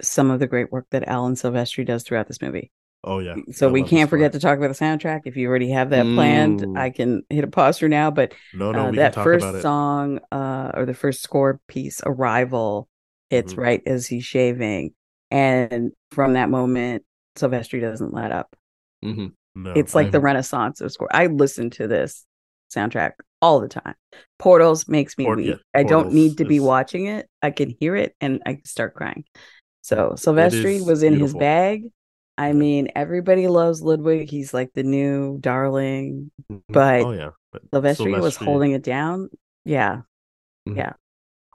some of the great work that Alan Silvestri does throughout this movie. Oh yeah. So I we can't forget to talk about the soundtrack. If you already have that planned, I can hit a pause for now. But No, no, uh, that first song uh, or the first score piece, Arrival, hits Mhm. right as he's shaving. And from that moment, Silvestri doesn't let up. Mhm. No, It's like the I'm- renaissance of score. I listen to this soundtrack all the time. Portals makes me Port- weep. yeah, I don't need to be watching it. I can hear it and I can start crying. So Silvestri was in his bag. I Yeah. mean, everybody loves Ludwig. He's like the new darling. Mhm. but oh yeah, but Silvestri was holding it down. Yeah. Yeah.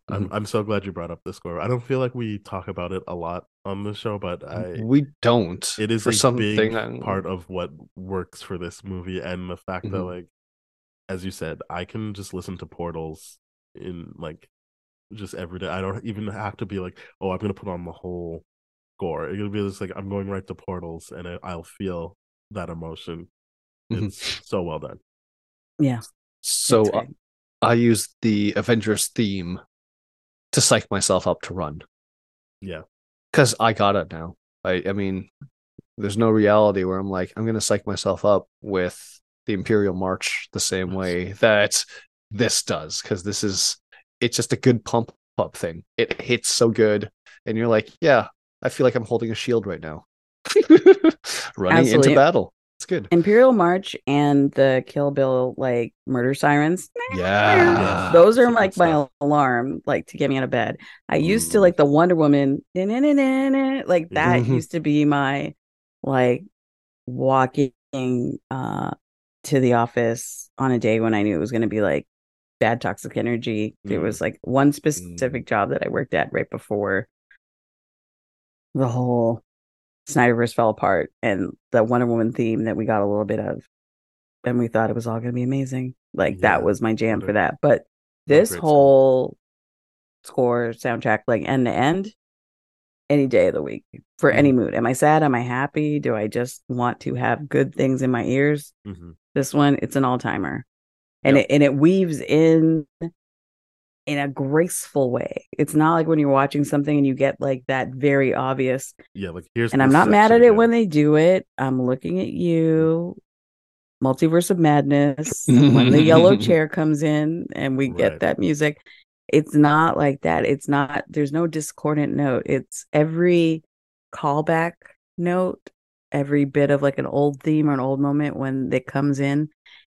I'm I'm so glad you brought up the score. I don't feel like we talk about it a lot on the show, but I we don't it is for a something big I- part of what works for this movie and the fact that Mhm. like as you said i can just listen to portals in like just every day i don't even have to be like oh i'm gonna put on the whole score it'll be just like i'm going right to portals and I- i'll feel that emotion Mhm. it's so well done Yeah. so it's uh. I used the Avengers theme to psych myself up to run. Yeah. Because I got it now. I I mean, there's no reality where I'm like, I'm gonna psych myself up with the Imperial March the same way that this does, because this is it's just a good pump up thing. It hits so good, and you're like, yeah, I feel like I'm holding a shield right now. Running Absolutely. into battle. It's good. Imperial March and the Kill Bill like murder sirens. Yeah. Those are like my stuff. alarm, like to get me out of bed. I used to like the Wonder Woman, like that Mhm. used to be my like walking uh to the office on a day when I knew it was going to be like bad toxic energy. There Mm. was like one specific job that I worked at right before the whole Snyderverse fell apart and the Wonder Woman theme that we got a little bit of. And we thought it was all going to be amazing. Like Yeah, that was my jam for that. But this whole score soundtrack, like end to end, any day of the week for any Mm-hmm. mood. Am I sad? Am I happy? Do I just want to have good things in my ears? Mhm. This one, it's an all timer. And Yep. it and it weaves in in a graceful way. It's not like when you're watching something and you get like that very obvious. Yeah, like here's And I'm not mad at it when they do it. I'm looking at you. Multiverse of Madness. when the yellow chair comes in and we Right. get that music. It's not like that. It's not, there's no discordant note. It's every callback note, every bit of like an old theme or an old moment when it comes in,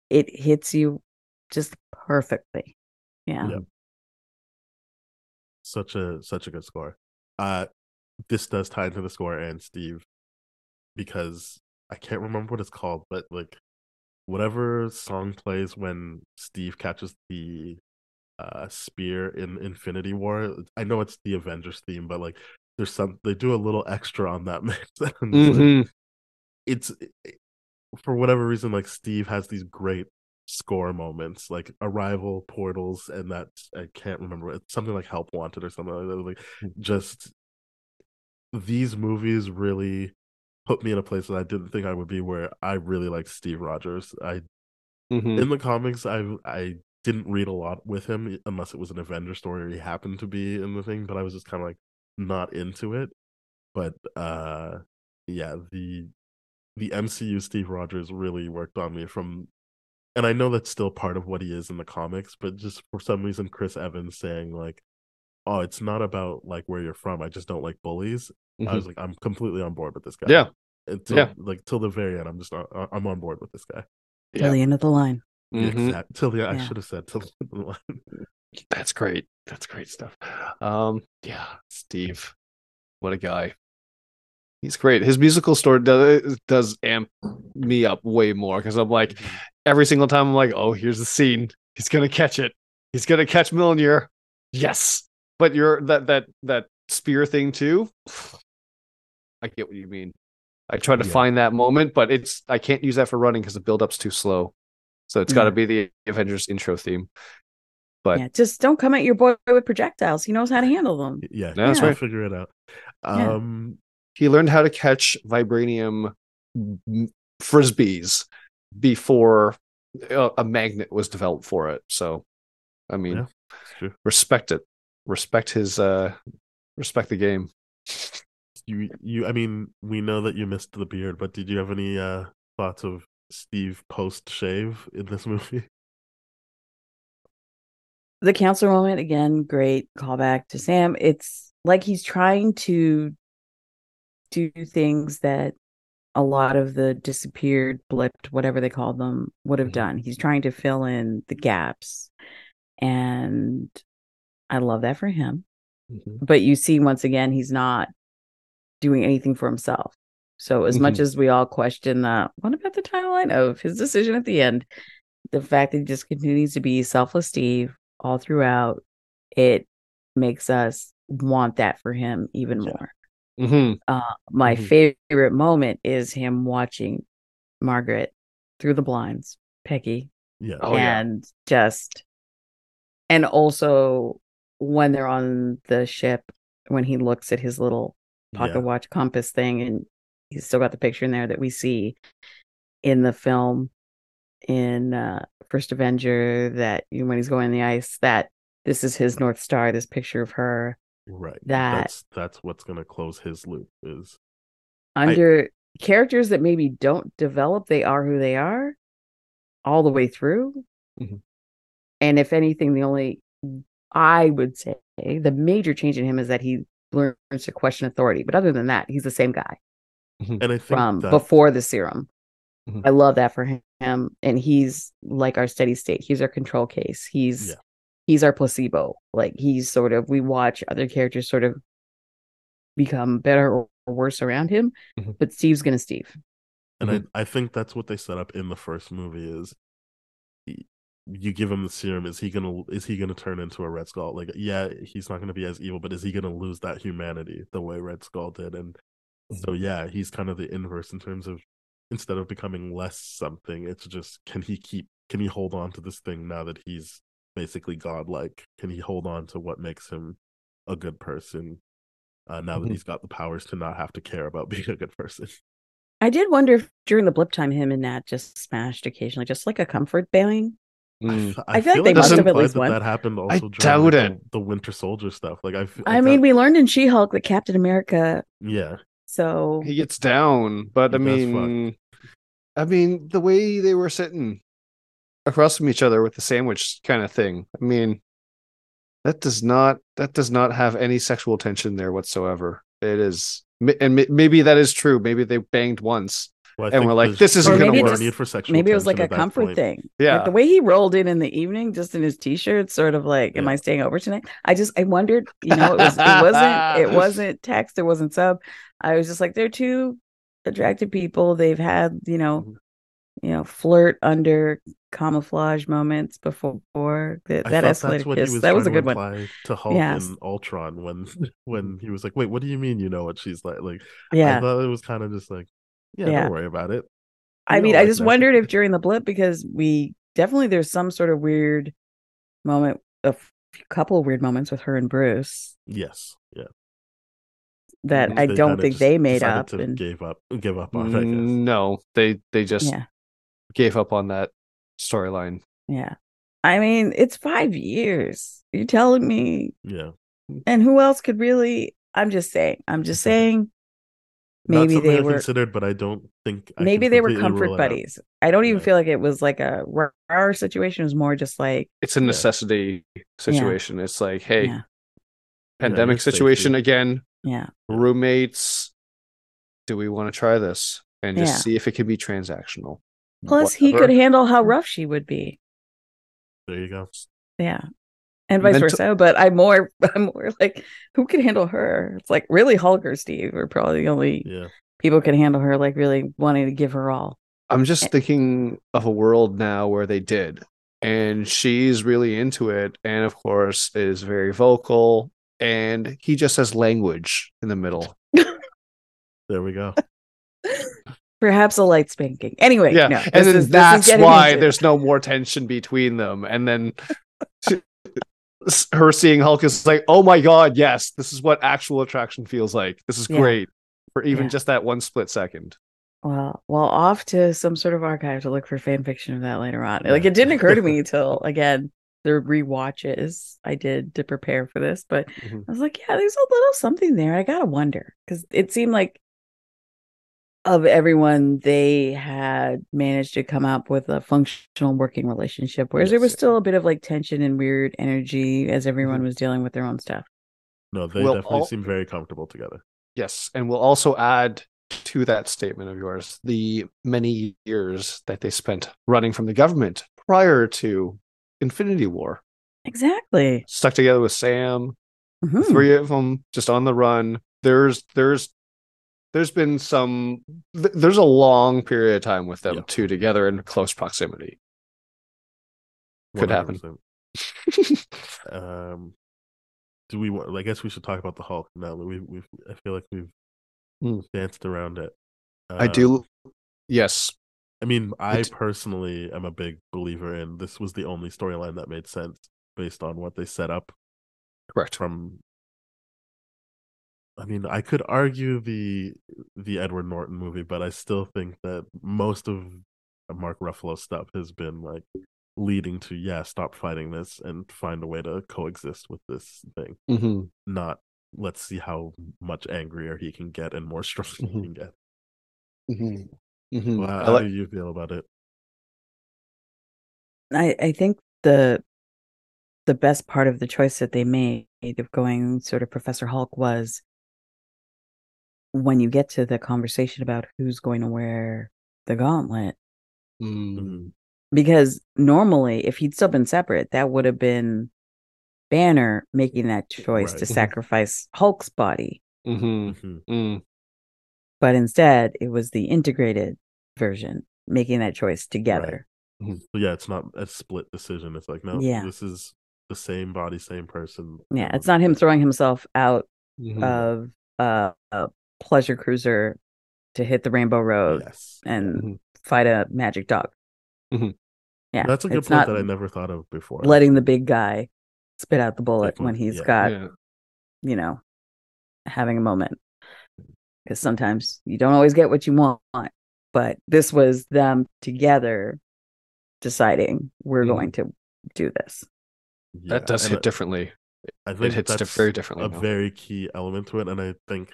it hits you just perfectly. Yeah. Yeah. Such a such a good score. Uh this does tie into the score and Steve because I can't remember what it's called, but like whatever song plays when Steve catches the uh spear in Infinity War. I know it's the Avengers theme, but like there's some they do a little extra on that mix. it's, like, it's for whatever reason like Steve has these great score moments like arrival portals and that i can't remember it's something like help wanted or something like that like just these movies really put me in a place that i didn't think i would be where i really like steve rogers. I Mhm. in the comics i i didn't read a lot with him unless it was an avenger story or he happened to be in the thing but i was just kind of like not into it. But uh yeah the the mcu steve rogers really worked on me from and i know that's still part of what he is in the comics but just for some reason chris evans saying like oh it's not about like where you're from i just don't like bullies i was like i'm completely on board with this guy Yeah. until, Yeah. like till the very end i'm just not, I- i'm on board with this guy Yeah. Till the end of the line. Mhm. Exact- till the i should have said till the end of the line. That's great. That's great stuff. Um, yeah, Steve, what a guy. He's great. His musical story does does amp me up way more because I'm like every single time I'm like, oh, here's the scene. He's gonna catch it. He's gonna catch Mjolnir. Yes. But you're that that that spear thing too. I get what you mean. I try to Yeah. find that moment, but it's I can't use that for running because the build up's too slow. So it's got to be the Avengers intro theme. But- yeah, just don't come at your boy with projectiles. He knows how to handle them. yeah That's he'll right. figure it out Yeah. um he learned how to catch vibranium frisbees before a, a magnet was developed for it. So, I mean, Yeah. respect it. Respect his uh respect the game. you you i mean we know that you missed the beard but did you have any uh thoughts of steve post shave in this movie The counselor moment, again, great callback to Sam. It's like he's trying to do things that a lot of the disappeared, blipped, whatever they called them, would have Mhm. done. He's trying to fill in the gaps. And I love that for him. But you see, once again, he's not doing anything for himself. So, as much Mhm. as we all question the what about the timeline of his decision at the end, the fact that he just continues to be selfless Steve all throughout, it makes us want that for him even Yeah. more. Hmm Uh, my Mhm. favorite moment is him watching Margaret through the blinds, Peggy, yeah Oh, yeah. and just, and also when they're on the ship, when he looks at his little pocket yeah. watch compass thing, and he's still got the picture in there that we see in the film in uh, First Avenger that you know, when he's going on the ice, that this is his North Star, this picture of her right that- that's that's what's gonna close his loop is under characters that maybe don't develop, they are who they are all the way through. Mhm. And if anything, the only I would say the major change in him is that he learns to question authority. But other than that, he's the same guy and i think from that, before the serum. Mhm. I love that for him. And he's like our steady state. He's our control case. He's Yeah. He's our placebo. Like he's sort of we watch other characters sort of become better or worse around him. Mhm. But Steve's gonna Steve. and Mm-hmm. I, I think that's what they set up in the first movie is you give him the serum is he gonna is he gonna turn into a red skull like yeah he's not gonna be as evil but is he gonna lose that humanity the way red skull did and Mm-hmm. so yeah he's kind of the inverse in terms of instead of becoming less something it's just can he keep can he hold on to this thing now that he's basically godlike can he hold on to what makes him a good person uh, now Mhm. that he's got the powers to not have to care about being a good person I did wonder if during the blip time him and Nat just smashed occasionally, just like a comfort bang. Mm. f- I feel like they must have at least that one. that happened also I during doubt like, it. The, the Winter Soldier stuff. Like I, f- I, I mean, thought- we learned in She Hulk that Captain America. yeah, So He gets down, but I He does mean, I mean the way they were sitting across from each other with the sandwich kind of thing. I mean, that does not that does not have any sexual tension there whatsoever. It is, and maybe that is true. Maybe they banged once. Well, And we're like, this isn't Or gonna maybe work. need for sexual maybe it was like a comfort point. thing. Yeah. Like the way he rolled in in the evening, just in his t-shirt, sort of like, "Am I staying over tonight?" I just, I wondered, you know, it was, it wasn't, it wasn't text, it wasn't sub. I was just like, they're two attractive people. They've had, you know, Mhm. you know, flirt under camouflage moments before. that, that thought that's escalated what kiss. he was That was a good one. to Hulk Yes. in Ultron when when he was like, "Wait, what do you mean you know what she's like?" Like, I Yeah. thought it was kind of just like, "Yeah, Yeah. don't worry about it." I mean, all I just that. wondered if during the blip because we definitely there's some sort of weird moment, a f- couple of weird moments with her and Bruce Yes, yeah. that Mhm. I don't think they made up. to And gave up, give up on. I guess. No, they they just yeah, gave up on that storyline. yeah. I mean, it's five years. You're telling me, Yeah, and who else could really? I'm just saying. I'm just saying. Maybe something they I were. considered, but I don't think I Maybe they were comfort rule it out. buddies. I don't even Yeah. feel like it was like a our situation was more just like It's a Yeah. necessity situation. It's like, hey, Yeah. pandemic your safety. situation again. yeah, Roommates. Do we want to try this and just Yeah. see if it can be transactional? Plus, he could handle how rough she would be. There you go. Yeah. And vice Mental- versa. But I'm more I'm more like who can handle her? It's like really Hulk or Steve are probably the only Yeah, people can handle her, like really wanting to give her all. I'm just thinking of a world now where they did, and she's really into it, and of course is very vocal, and he just has language in the middle. there we go. Perhaps a light spanking. Anyway, yeah, no, and then is- that's why there's no more tension between them, and then. Her seeing Hulk is like, oh my god, yes, this is what actual attraction feels like. This is Yeah. great for even Yeah. just that one split second. Well, well, off to some sort of archive to look for fan fiction of that later on. Like it didn't occur to me until again the rewatches I did to prepare for this, but Mhm. I was like, yeah, there's a little something there. I gotta wonder because it seemed like of everyone they had managed to come up with a functional working relationship, whereas there was still a bit of like tension and weird energy as everyone Mhm. was dealing with their own stuff. No, they Well, definitely all- seem very comfortable together. Yes, and we'll also add to that statement of yours the many years that they spent running from the government prior to Infinity War, Exactly. stuck together with Sam, the Mhm. three of them just on the run. There's there's there's been some th- there's a long period of time with them Yeah. two together in close proximity. Could happen. 100%. Um, do we? want? I guess we should talk about the Hulk now. We we I feel like we've Mm. danced around it. I Um, do yes. I mean, I It- personally am a big believer in this was the only storyline that made sense based on what they set up Correct. from I mean, I could argue the the Edward Norton movie, but I still think that most of Mark Ruffalo stuff has been like leading to yeah, stop fighting this and find a way to coexist with this thing. Mhm. Not let's see how much angrier he can get and more strong Mhm. he can get. Mhm. Mhm. Well, how, how like- do you feel about it? I, I think the the best part of the choice that they made of going sort of Professor Hulk was when you get to the conversation about who's going to wear the gauntlet. Mm. Because normally, if he'd still been separate, that would have been Banner making that choice to Right. Mhm. sacrifice Hulk's body. Mhm. Mhm. Mm. But instead, it was the integrated version making that choice together. So yeah, it's not a split decision. It's like no, Yeah. this is the same body, same person. Yeah, it's not him throwing himself out of uh, a pleasure cruiser to hit the Rainbow Road Yes, and Mhm. fight a magic dog. Mhm. Yeah, that's a good it's point that I never thought of before. letting the big guy spit out the bullet when Definitely, he's yeah. got Yeah. you know having a moment. Because sometimes you don't always get what you want, but this was them together deciding we're Mhm. going to do this. Yeah, that does and hit differently. I think It hits that's very differently. a now. very key element to it, and I think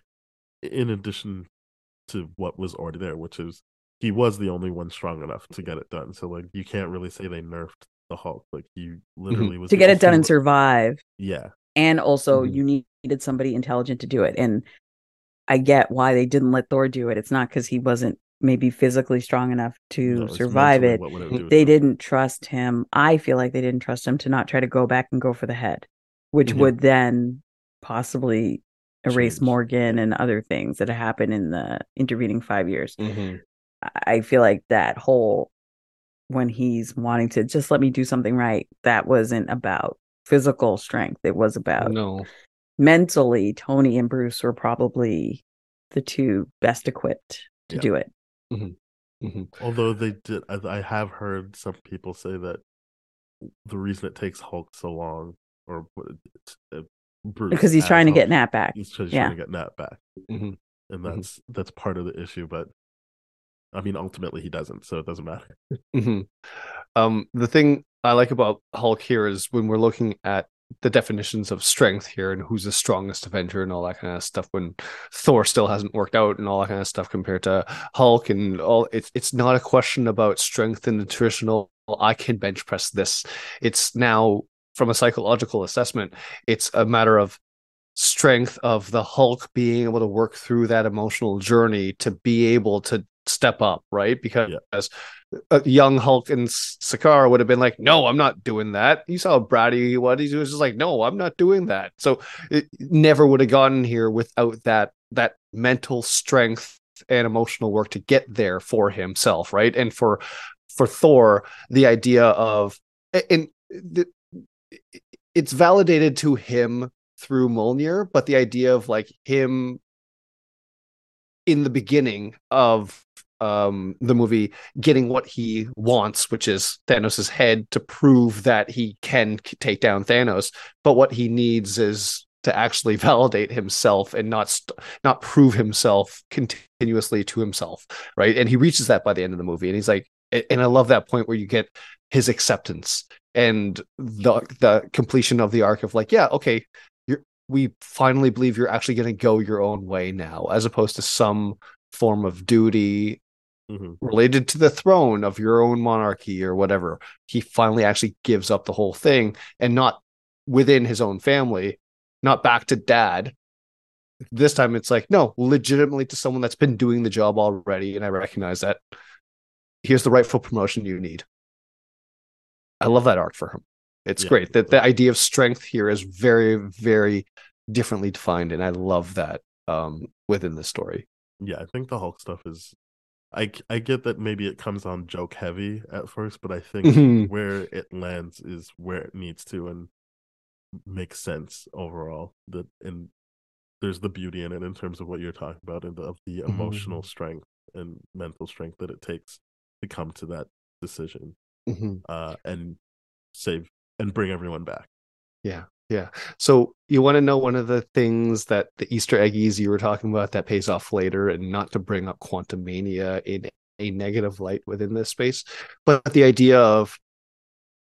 in addition to what was already there, which is he was the only one strong enough to get it done. So like you can't really say they nerfed the Hulk. Like you literally was To get it done and survive. Yeah, And also Mhm. you needed somebody intelligent to do it. And I get why they didn't let Thor do it. It's not because he wasn't maybe physically strong enough to No, survive it. it They didn't trust him. I feel like they didn't trust him to not try to go back and go for the head, which Mhm. would then possibly erase Change. Morgan and other things that happened in the intervening five years. Mhm. I feel like that whole when he's wanting to just let me do something right, that wasn't about physical strength. It was about No. mentally. Tony and Bruce were probably the two best equipped to Yeah. do it. Mhm. Although they did, I I have heard some people say that the reason it takes Hulk so long, or what it- uh, Bruce, Because he's trying to get Hulk, Nat back. He's trying Yeah. to get Nat back, Mhm. and Mhm. that's that's part of the issue. But I mean, ultimately, he doesn't, so it doesn't matter. hmm Um, the thing I like about Hulk here is when we're looking at the definitions of strength here and who's the strongest Avenger and all that kind of stuff. When Thor still hasn't worked out and all that kind of stuff compared to Hulk and all, it's it's not a question about strength in the traditional. I can bench press this. It's now from a psychological assessment. It's a matter of strength of the Hulk being able to work through that emotional journey to be able to step up, right? Because as a young Hulk and Sakaar would have been like, "No, I'm not doing that." You saw how bratty he was. He was just like, "No, I'm not doing that." So it never would have gotten here without that that mental strength and emotional work to get there for himself, right? And for for Thor, the idea of and the, it's validated to him through Mjolnir, but the idea of like him in the beginning of um the movie getting what he wants which is Thanos' head to prove that he can take down Thanos but what he needs is to actually validate himself and not st- not prove himself continuously to himself right? And he reaches that by the end of the movie and he's like and I love that point where you get his acceptance and the the completion of the arc of like yeah okay you're we finally believe you're actually going to go your own way now as opposed to some form of duty Mhm. related to the throne of your own monarchy or whatever. He finally actually gives up the whole thing and not within his own family, not back to dad. This time it's like, no, legitimately to someone that's been doing the job already. And I recognize that. Here's the rightful promotion you need. I love that arc for him. It's Yeah. great that the idea of strength here is very, very differently defined. And I love that um, within the story. Yeah, I think the Hulk stuff is. I I get that maybe it comes on joke heavy at first, but I think Mhm. where it lands is where it needs to and makes sense overall. That and there's the beauty in it in terms of what you're talking about and the, of the emotional strength and mental strength that it takes to come to that decision Mhm. uh and save and bring everyone back. Yeah, yeah. So you want to know one of the things that the Easter eggies you were talking about that pays off later, and not to bring up quantumania in a negative light within this space, but the idea of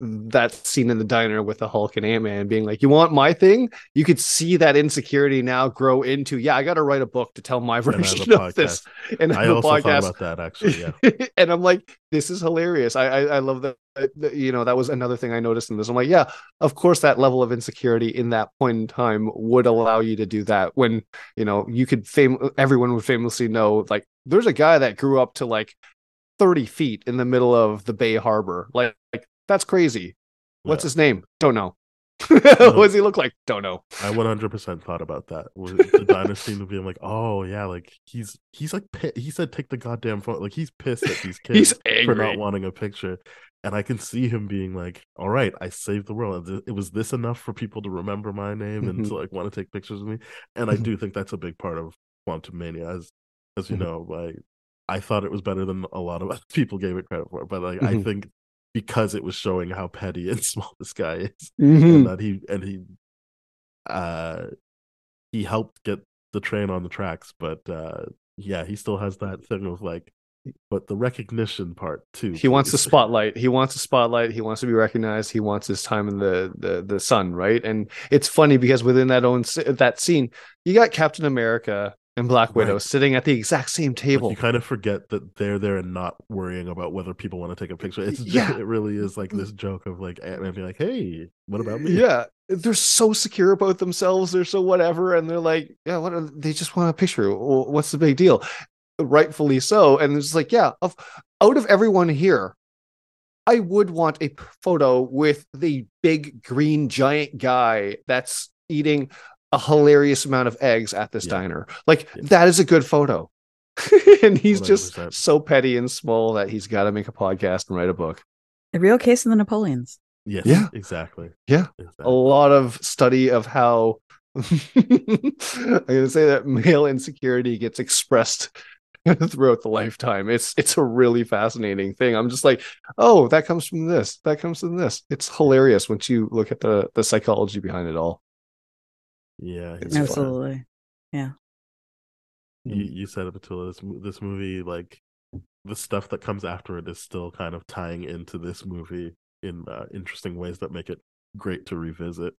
that scene in the diner with the Hulk and Ant Man being like, "You want my thing?" You could see that insecurity now grow into, "Yeah, I got to write a book to tell my version of this." And I also thought about that actually. Yeah, and I'm like, this is hilarious. I, I I love that. that, You know, that was another thing I noticed in this. I'm like, yeah, of course, that level of insecurity in that point in time would allow you to do that. When you know, you could fame everyone would famously know, like, there's a guy that grew up to like 30 feet in the middle of the Bay Harbor. Like, like that's crazy. What's Yeah. his name? Don't know. what does he look like? Don't know. I 100% thought about that. The dynasty of being like, oh yeah, like he's he's like he said take the goddamn phone. Like he's pissed at these kids He's for not wanting a picture, and I can see him being like, all right, I saved the world. It was this enough for people to remember my name and Mhm. to like want to take pictures of me. And I Mhm. do think that's a big part of Quantumania, as as you Mhm. know, like I thought it was better than a lot of other people gave it credit for. But like I think because it was showing how petty and small this guy is Mhm. and that he and he uh he helped get the train on the tracks but uh yeah he still has that thing of like but the recognition part too. he wants the spotlight he wants the spotlight he wants to be recognized he wants his time in the the the sun right and it's funny because within that own that scene you got captain america and black widow Right. sitting at the exact same Like, table you kind of forget that they're there and not worrying about whether people want to take a picture. It's just, it really is like mm. this joke of like Ant Man being like, "Hey, what about me?" yeah they're so secure about themselves they're so whatever and they're like yeah what are, they just want a picture what's the big deal rightfully so and it's like yeah of out of everyone here i would want a photo with the big green giant guy that's eating a hilarious amount of eggs at this Yeah. diner like Yeah. that is a good photo and he's just 100%. so petty and small that he's got to make a podcast and write a book The real case of the Napoleons. Yes. Yeah. Exactly. Yeah. Exactly. a lot of study of how I'm gonna say that male insecurity gets expressed throughout the lifetime. It's it's a really fascinating thing. I'm just like, oh, that comes from this, that comes from this. It's hilarious once you look at the the psychology behind it all. Yeah. He's- fun. Absolutely. You you said it, Petula. This this movie, like the stuff that comes after it, is still kind of tying into this movie in uh, interesting ways that make it great to revisit.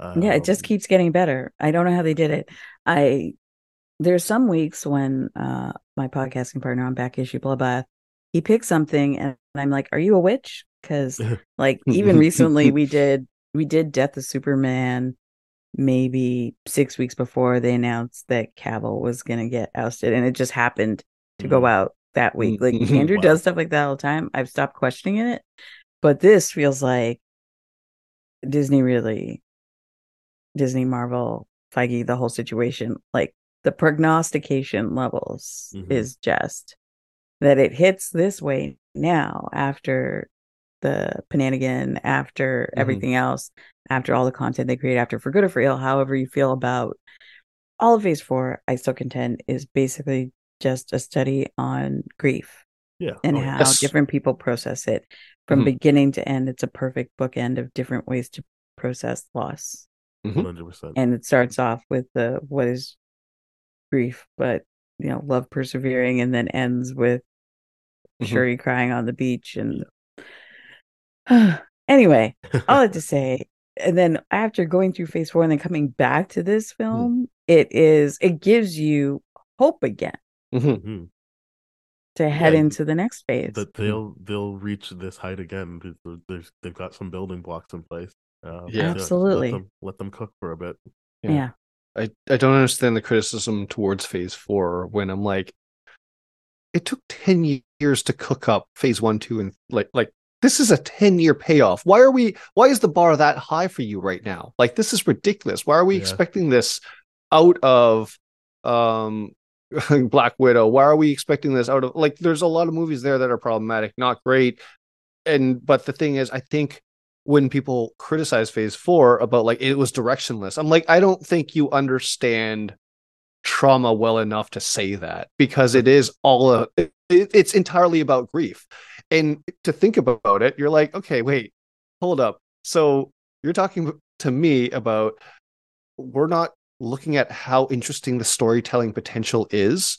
yeah, it just Um, keeps getting better. I don't know how they did it. I there's some weeks when uh my podcasting partner on back issue blah blah he picks something and I'm like, Are you a witch? Because like even recently we did we did Death of Superman maybe six weeks before they announced that Cavill was gonna get ousted and it just happened to go Mhm. out that week. Like Mhm. Andrew Wow. does stuff like that all the time. I've stopped questioning it. But this feels like Disney really Disney, Marvel, Feige, the whole situation, like the prognostication levels Mhm. is just that it hits this way now after the Pananigan, after Mhm. everything else, after all the content they create, after for good or for ill, however you feel about all of phase four, I still contend is basically just a study on grief yeah. and oh, how Yes. different people process it from Mhm. beginning to end. It's a perfect bookend of different ways to process loss Mhm. 100%. and it starts off with the what is grief but you know love persevering and then ends with Mhm. shuri crying on the beach and anyway all that to say and then after going through phase four and then coming back to this Hmm. film it is it gives you hope again Mhm. Mhm. to head Yeah, into the next phase that they'll they'll reach this height again. There's they've got some building blocks in place. Um, Yeah. Absolutely. Let them, let them cook for a bit. Yeah. yeah. I, I don't understand the criticism towards phase four when I'm like, it took 10 years to cook up phase one, two, and like, like this is a 10 year payoff. Why are we, why is the bar that high for you right now? Like, this is ridiculous. Why are we Yeah. expecting this out of, um, Black Widow? Why are we expecting this out of, like, there's a lot of movies there that are problematic, not great. And, but the thing is, I think when people criticize phase four about like it was directionless i'm like i don't think you understand trauma well enough to say that because it is all a, it, it's entirely about grief and to think about it you're like okay wait hold up. So you're talking to me about we're not looking at how interesting the storytelling potential is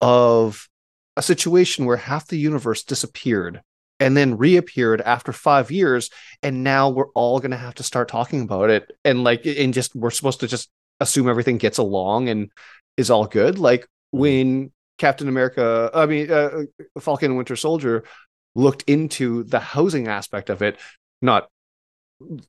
of a situation where half the universe disappeared and then reappeared after five years and now we're all going to have to start talking about it and like and just we're supposed to just assume everything gets along and is all good. Like when captain america i mean uh, falcon and winter soldier looked into the housing aspect of it not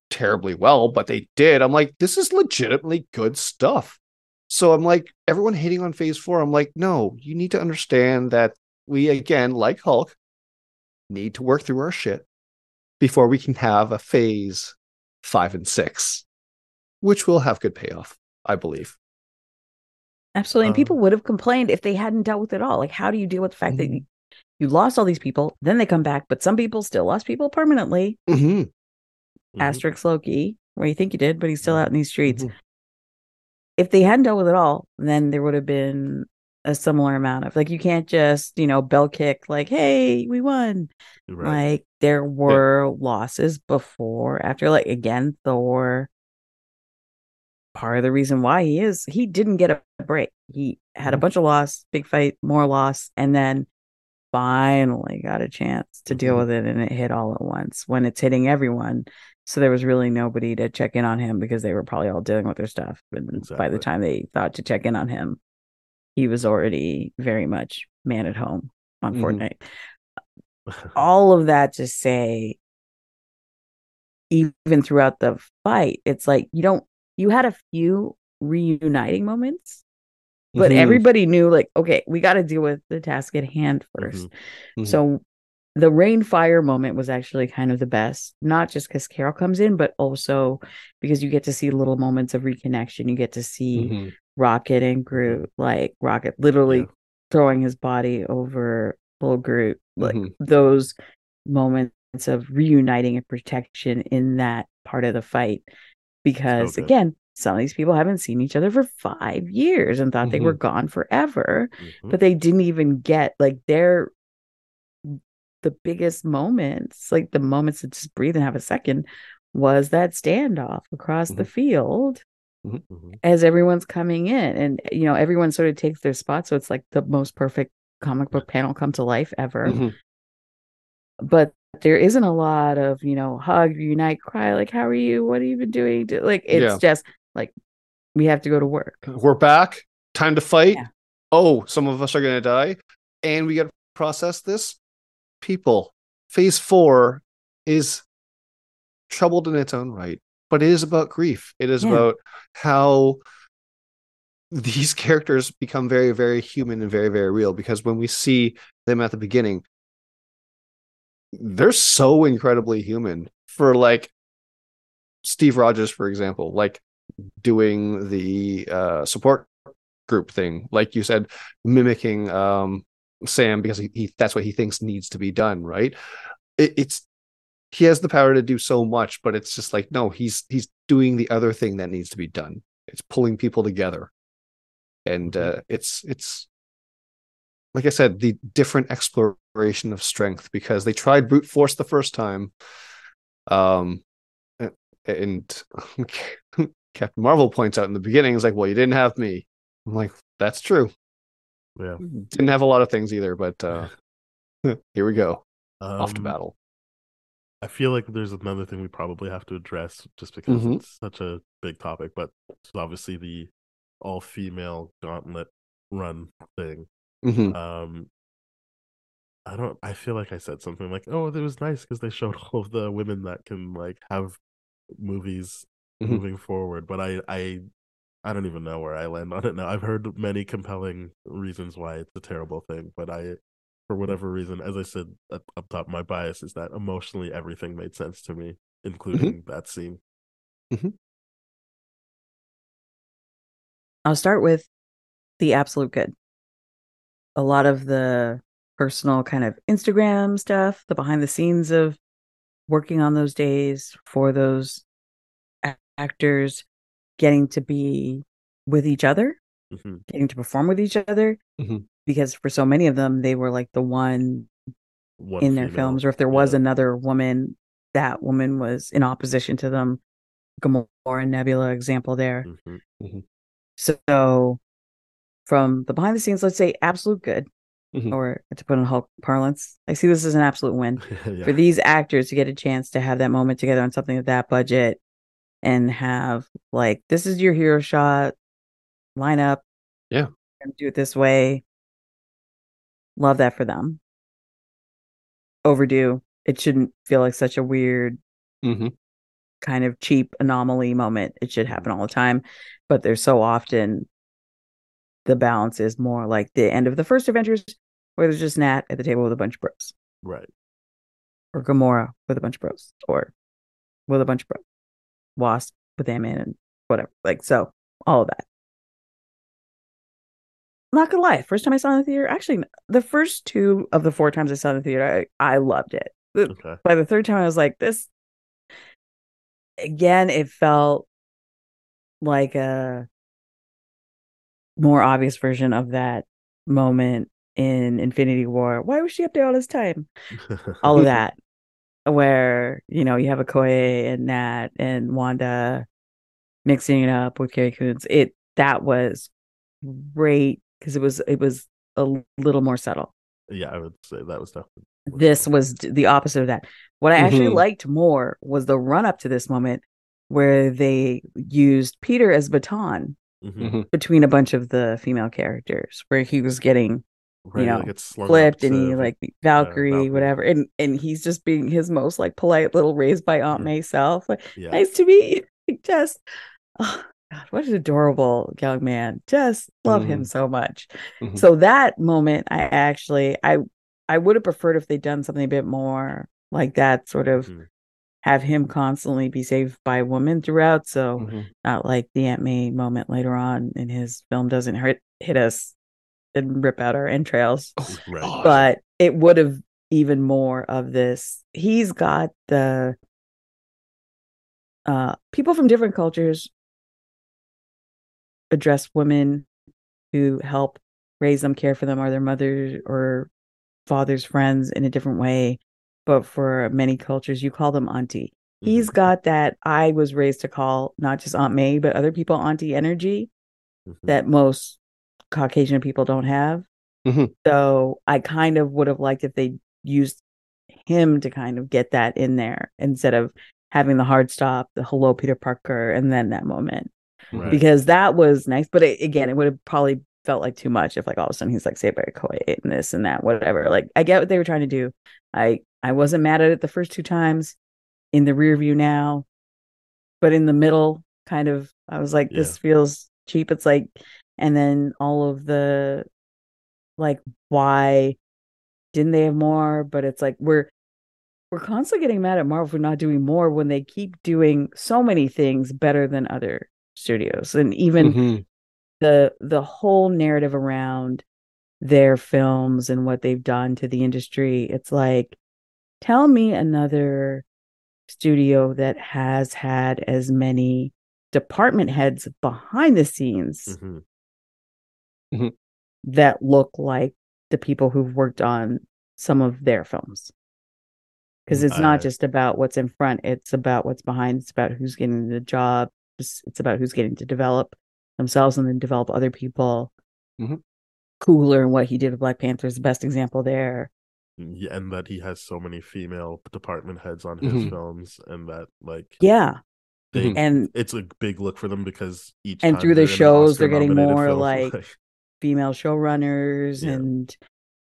terribly well but they did i'm like this is legitimately good stuff so i'm like everyone hating on phase four i'm like no you need to understand that we again like hulk need to work through our shit before we can have a phase five and six, which will have good payoff, I believe. Absolutely. And Um, people would have complained if they hadn't dealt with it all. Like, how do you deal with the fact that Mhm. You, lost all these people, then they come back, but some people still lost people permanently? Mm-hmm. Mhm. Asterisk Loki, where you think you did, but he's still out in these streets. Mhm. If they hadn't dealt with it all, then there would have been a similar amount of like, you can't just, you know, bell kick, like, hey, we won. Right. Like, there were losses before, after, like, again, Thor. part of the reason why he is he didn't get a break. He had a Mhm. bunch of loss, big fight, more loss, and then finally got a chance to deal Mhm. with it and it hit all at once when it's hitting everyone. So there was really nobody to check in on him because they were probably all dealing with their stuff. And by the time they thought to check in on him, he was already very much man at home on Mhm. Fortnite. All of that to say, even throughout the fight, it's like you don't, you had a few reuniting moments, but Mhm. everybody knew, like, okay, we got to deal with the task at hand 1st Mhm. So the rain fire moment was actually kind of the best, not just because Carol comes in, but also because you get to see little moments of reconnection. You get to see Mhm. Rocket and Groot, like Rocket literally Yeah. throwing his body over little Groot, like Mhm. those moments of reuniting and protection in that part of the fight. Because good. again, some of these people haven't seen each other for five years and thought they were Mhm. gone forever, Mhm. but they didn't even get like their the biggest moments, like the moments to just breathe and have a second, was that standoff across the Mhm. field Mhm. as everyone's coming in and you know everyone sort of takes their spot so it's like the most perfect comic book panel come to life ever but there isn't a lot of you know hug unite cry like how are you what have you been doing like it's Yeah. just like we have to go to work We're back. Time to fight. Yeah. Oh, some of us are going to die. And we got to process this. People, phase four is troubled in its own right, but it is about grief. It is Yeah. about how these characters become very, very human and very, very real. Because when we see them at the beginning, they're so incredibly human for like Steve Rogers, for example, like doing the uh, support group thing, like you said, mimicking um, Sam because he, he that's what he thinks needs to be done, right? It, it's he has the power to do so much, but it's just like no, he's he's doing the other thing that needs to be done. It's pulling people together, and Mhm. uh, it's it's like I said, the different exploration of strength because they tried brute force the first time, um, and Captain Marvel points out in the beginning, is like, well, you didn't have me. I'm like, that's true. Yeah. Didn't have a lot of things either, but uh, here we go, off to Um, battle. I feel like there's another thing we probably have to address just because Mhm. it's such a big topic, but it's obviously the all female gauntlet run thing. Mhm. Um I don't I feel like I said something like, "Oh, it was nice because they showed all of the women that can like have movies Mhm. moving forward." But I I I don't even know where I land on it now. I've heard many compelling reasons why it's a terrible thing, but I for mm-hmm. whatever reason, as I said up, up top, my bias is that emotionally everything made sense to me, mm-hmm. including that scene. Mm-hmm. I'll start with the absolute good. A lot of the personal kind of Instagram stuff, the behind the scenes of working on those days for those a- actors, getting to be with each other, Mhm. getting to perform with each other. Mhm. Because for so many of them, they were like the one One in their female, films, or if there was yeah. another woman, that woman was in opposition to them. Gamora and Nebula example there. Mhm. So, from the behind the scenes, let's say absolute good, Mhm. or to put in Hulk parlance, I see this as an absolute win yeah. for these actors to get a chance to have that moment together on something of that budget and have like this is your hero shot, line up, Yeah. and do it this way. Love that for them. Overdue. It shouldn't feel like such a weird Mhm. kind of cheap anomaly moment. It should happen all the time, but there's so often the balance is more like the end of the first Avengers, where there's just Nat at the table with a bunch of bros, Right. or Gamora with a bunch of bros, or with a bunch of bros, Wasp with Ant Man and whatever. Like so, all of that. Not gonna lie, first time I saw it in the theater, actually, the first two of the four times I saw it in the theater, I, I loved it. Okay. by the third time, I was like, this. Again, it felt like a more obvious version of that moment in Infinity War. Why was she up there all this time? All of that, where you know you have a Okoye and Nat and Wanda, mixing it up with Carrie Coons. It that was great because it was it was a little more subtle. Yeah, I would say that was definitely. This was the opposite of that. What I actually Mhm. liked more was the run up to this moment where they used Peter as baton Mhm. Mhm. between a bunch of the female characters, where he was getting Right, know, like it's flipped and he like Valkyrie, Valkyrie. whatever, and and he's just being his most like polite little raised by Aunt Yeah. May self. Like, yeah, nice to meet you. Just oh God, what an adorable young man. Just love him Mhm. so much. Mhm. So that moment, I actually I I would have preferred if they'd done something a bit more like that, sort of Mhm. have him constantly be saved by a woman throughout. So Mhm. not like the Aunt May moment later on in his film doesn't hurt hit us and rip out our entrails right. But it would have even more of this. He's got the uh people from different cultures address women who help raise them, care for them, are their mothers or father's friends in a different way. But for many cultures, you call them auntie. He's Mhm. got that I was raised to call not just Aunt May, but other people auntie energy Mhm. that most Caucasian people don't have. Mhm. So I kind of would have liked if they used him to kind of get that in there instead of having the hard stop, the hello Peter Parker, and then that moment Right. because that was nice. But it, again, it would have probably felt like too much if like all of a sudden he's like saved by Koi and this and that, whatever. Like I get what they were trying to do. I I wasn't mad at it the first two times. In the rear view now, but in the middle, kind of, I was like, this feels cheap. It's like, and then all of the like, why didn't they have more? But it's like we're we're constantly getting mad at Marvel for not doing more when they keep doing so many things better than other studios, and even Mhm. the the whole narrative around their films and what they've done to the industry it's like tell me another studio that has had as many department heads behind the scenes Mhm. that look like the people who've worked on some of their films because it's not just about what's in front it's about what's behind it's about who's getting the job it's, about who's getting to develop themselves and then develop other people Mhm. Coogler and what he did with black panther is the best example there Yeah, and that he has so many female department heads on his Mhm. films, and that like yeah they, Mhm. and it's a big look for them because each And through the they're in an shows, they're getting more, film, like, female showrunners Yeah. and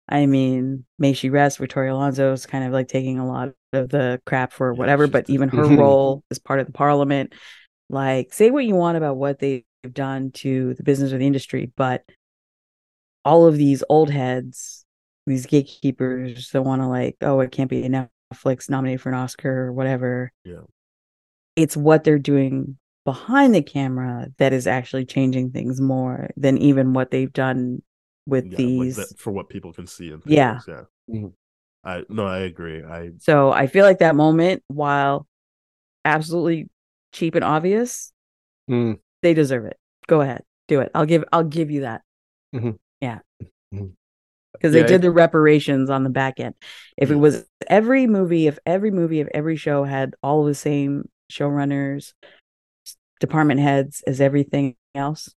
i mean may she rest victoria alonso is kind of like taking a lot of the crap for whatever but even her role as part of the parliament like say what you want about what they've done to the business or the industry but all of these old heads these gatekeepers that want to like oh it can't be a netflix nominated for an oscar or whatever Yeah. it's what they're doing behind the camera that is actually changing things more than even what they've done with yeah, like these that- for what people can see. In Yeah. theaters, yeah. Mhm. I no, I agree. I So I feel like that moment, while absolutely cheap and obvious, Mm. they deserve it. Go ahead, do it. I'll give I'll give you that. Mhm. Yeah, Mhm. because Yeah, they did the reparations on the back end. If it was every movie, if every movie of every show had all the same showrunners, s- department heads as everything else,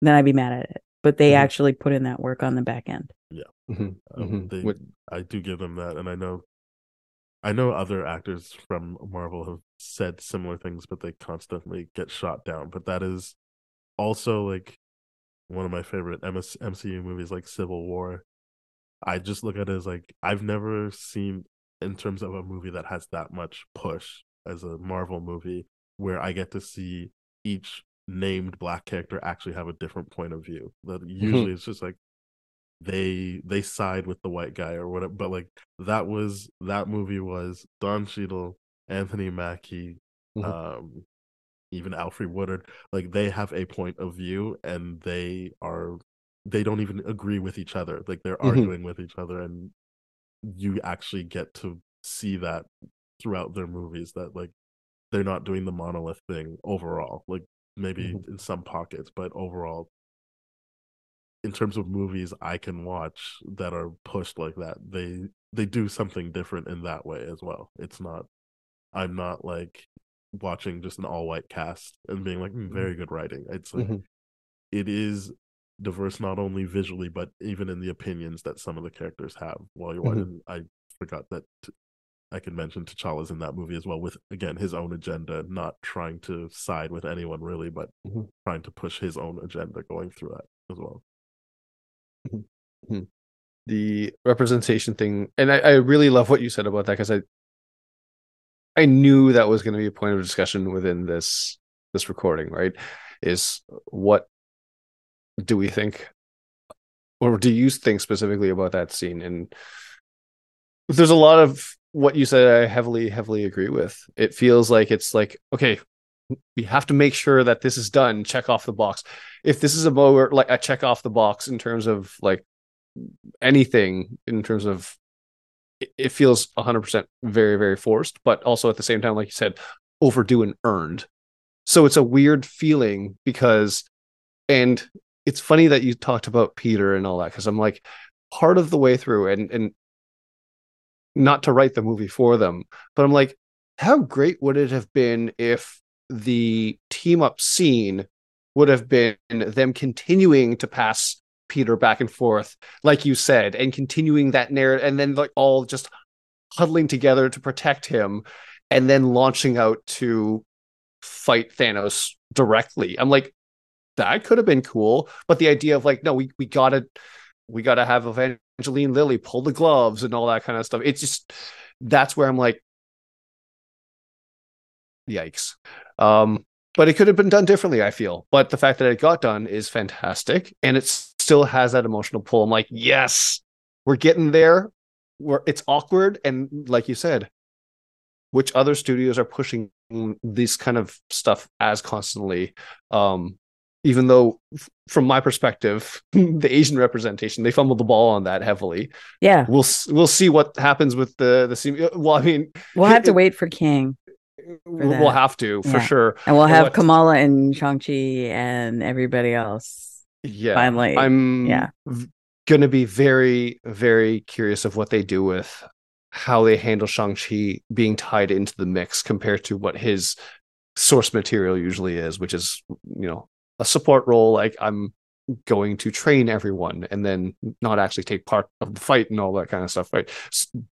then I'd be mad at it. But they Mhm. actually put in that work on the back end. Mhm. um, Mhm. they, What- I do give them that, and I know, I know other actors from Marvel have said similar things, but they constantly get shot down. But that is also like one of my favorite MS, MCU movies, like Civil War. I just look at it as like I've never seen in terms of a movie that has that much push as a Marvel movie, where I get to see each named black character actually have a different point of view. That usually it's just like they they side with the white guy or whatever. But like that was that movie was Don Cheadle, Anthony Mackie, Mhm. um, even Alfre Woodard. Like they have a point of view and they are they don't even agree with each other. Like they're Mhm. arguing with each other, and you actually get to see that throughout their movies. That like they're not doing the monolith thing overall. Like maybe Mhm. in some pockets, but overall in terms of movies I can watch that are pushed like that, they they do something different in that way as well. It's not I'm not like watching just an all white cast and being like, "Hmm, very good writing. It's like Mhm. it is diverse not only visually but even in the opinions that some of the characters have while you're Mhm. watching. I forgot that I can mention T'Challa's in that movie as well, with again his own agenda, not trying to side with anyone really, but Mhm. trying to push his own agenda going through that as well. the representation thing and I, I really love what you said about that because i i knew that was going to be a point of discussion within this this recording right is what do we think or do you think specifically about that scene and there's a lot of what you said i heavily heavily agree with. It feels like it's like okay we have to make sure that this is done check off the box. If this is a more like a check off the box in terms of like anything in terms of it, it feels 100% very very forced but also at the same time like you said overdue and earned. So it's a weird feeling because and it's funny that you talked about peter and all that because i'm like part of the way through and and not to write the movie for them but i'm like how great would it have been if the team up scene would have been them continuing to pass Peter back and forth, like you said, and continuing that narrative, and then like all just huddling together to protect him, and then launching out to fight Thanos directly. I'm like, that could have been cool, but the idea of like, no, we we gotta we gotta have Evangeline Lilly pull the gloves and all that kind of stuff. It's just that's where I'm like, yikes. Um, but it could have been done differently, I feel. But the fact that it got done is fantastic, and it still has that emotional pull. I'm like, yes, we're getting there. Where it's awkward, and like you said, which other studios are pushing this kind of stuff as constantly? Um, even though, from my perspective, the Asian representation they fumbled the ball on that heavily. Yeah. We'll we'll see what happens with the the. Uh, well, I mean, We'll have to wait for King. we'll have to for Yeah. sure. And we'll have what- Kamala and Shang-Chi and everybody else. yeah finally. i'm Yeah. gonna be very very curious of what they do with how they handle shang-chi being tied into the mix compared to what his source material usually is which is you know a support role like i'm going to train everyone and then not actually take part of the fight and all that kind of stuff right?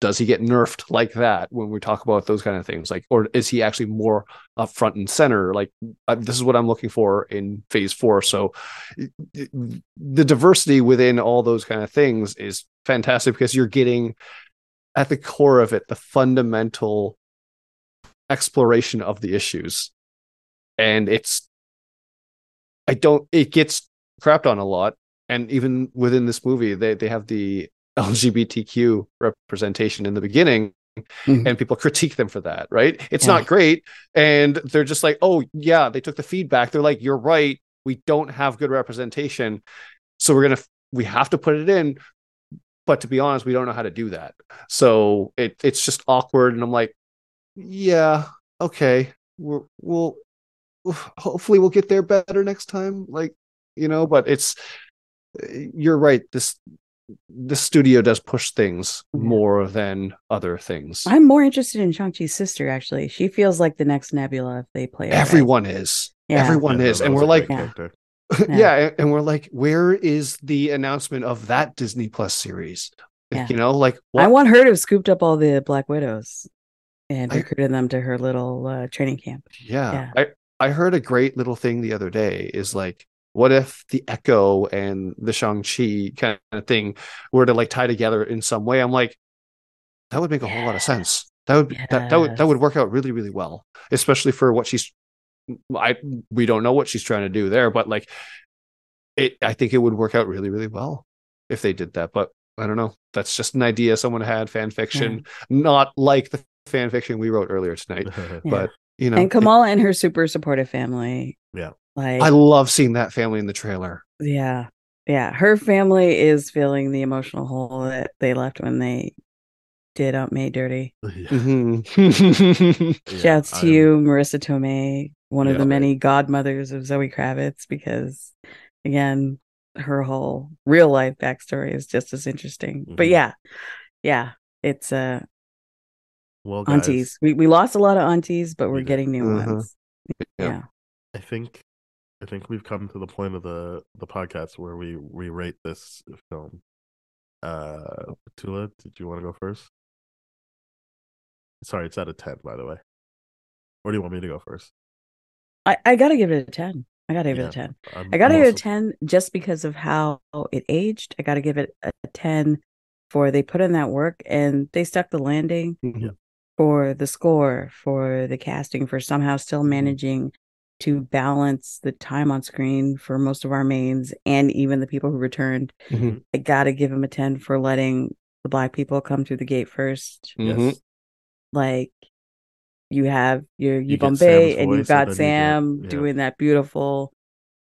Does he get nerfed like that when we talk about those kind of things? Like or is he actually more up front and center? Like uh, this is what i'm looking for in phase four. So the diversity within all those kind of things is fantastic because you're getting at the core of it the fundamental exploration of the issues. And it's i don't it gets crapped on a lot. And even within this movie they, they have the lgbtq representation in the beginning Mhm. and people critique them for that right? It's Yeah. not great. And they're just like oh yeah they took the feedback. They're like you're right. We don't have good representation. So we're gonna we have to put it in. But to be honest we don't know how to do that. So it it's just awkward. And i'm like yeah okay. We're, we'll hopefully we'll get there better next time like you know but it's you're right this the studio does push things more than other things I'm more interested in Shang-Chi's sister, actually. She feels like the next Nebula if they play it right. everyone is Yeah. everyone Yeah, is and we're like Yeah. Yeah. yeah. and- and we're like where is the announcement of that disney plus series Yeah. you know like I want her to have scooped up all the Black Widows and I- recruited them to her little uh, training camp. yeah, Yeah. i i heard a great little thing the other day is like what if the echo and the shang-chi kind of thing were to like tie together in some way? I'm like that would make a whole lot of sense that would be that, that would that would work out really really well especially for what she's i we don't know what she's trying to do there but like it i think it would work out really really well if they did that but i don't know. That's just an idea someone had fan fiction. Not like the fan fiction we wrote earlier tonight Yeah. but you know and Kamala and her super supportive family. Yeah. Like i love seeing that family in the trailer yeah. Yeah. Her family is filling the emotional hole that they left when they did Aunt May dirty. Yeah, Mhm. yeah, Shouts to I'm- you, Marisa Tomei, one of the many godmothers of Zoe Kravitz, because again, her whole real life backstory is just as interesting. But Mhm. yeah, yeah, it's uh Well, guys, aunties. We we lost a lot of aunties, but We we're getting new Mhm. ones. Yeah. Yeah. I think I think we've come to the point of the the podcast where we we rate this film. Uh, Tula, did you want to go first? Sorry, it's out of ten, by the way. Or do you want me to go first? I, I gotta give it a 10. I gotta give Yeah. it a 10. I'm, I gotta I'm give it a 10 just because of how it aged. I gotta give it a 10 for they put in that work and they stuck the landing Yeah. For the score, for the casting, for somehow still Mm-hmm. managing to balance the time on screen for most of our mains and even the people who returned. Mhm. I gotta give him a 10 for letting the black people come through the gate first. Mhm. Like you have your You Yvonne get and you've got and then you get- Sam yeah. doing that beautiful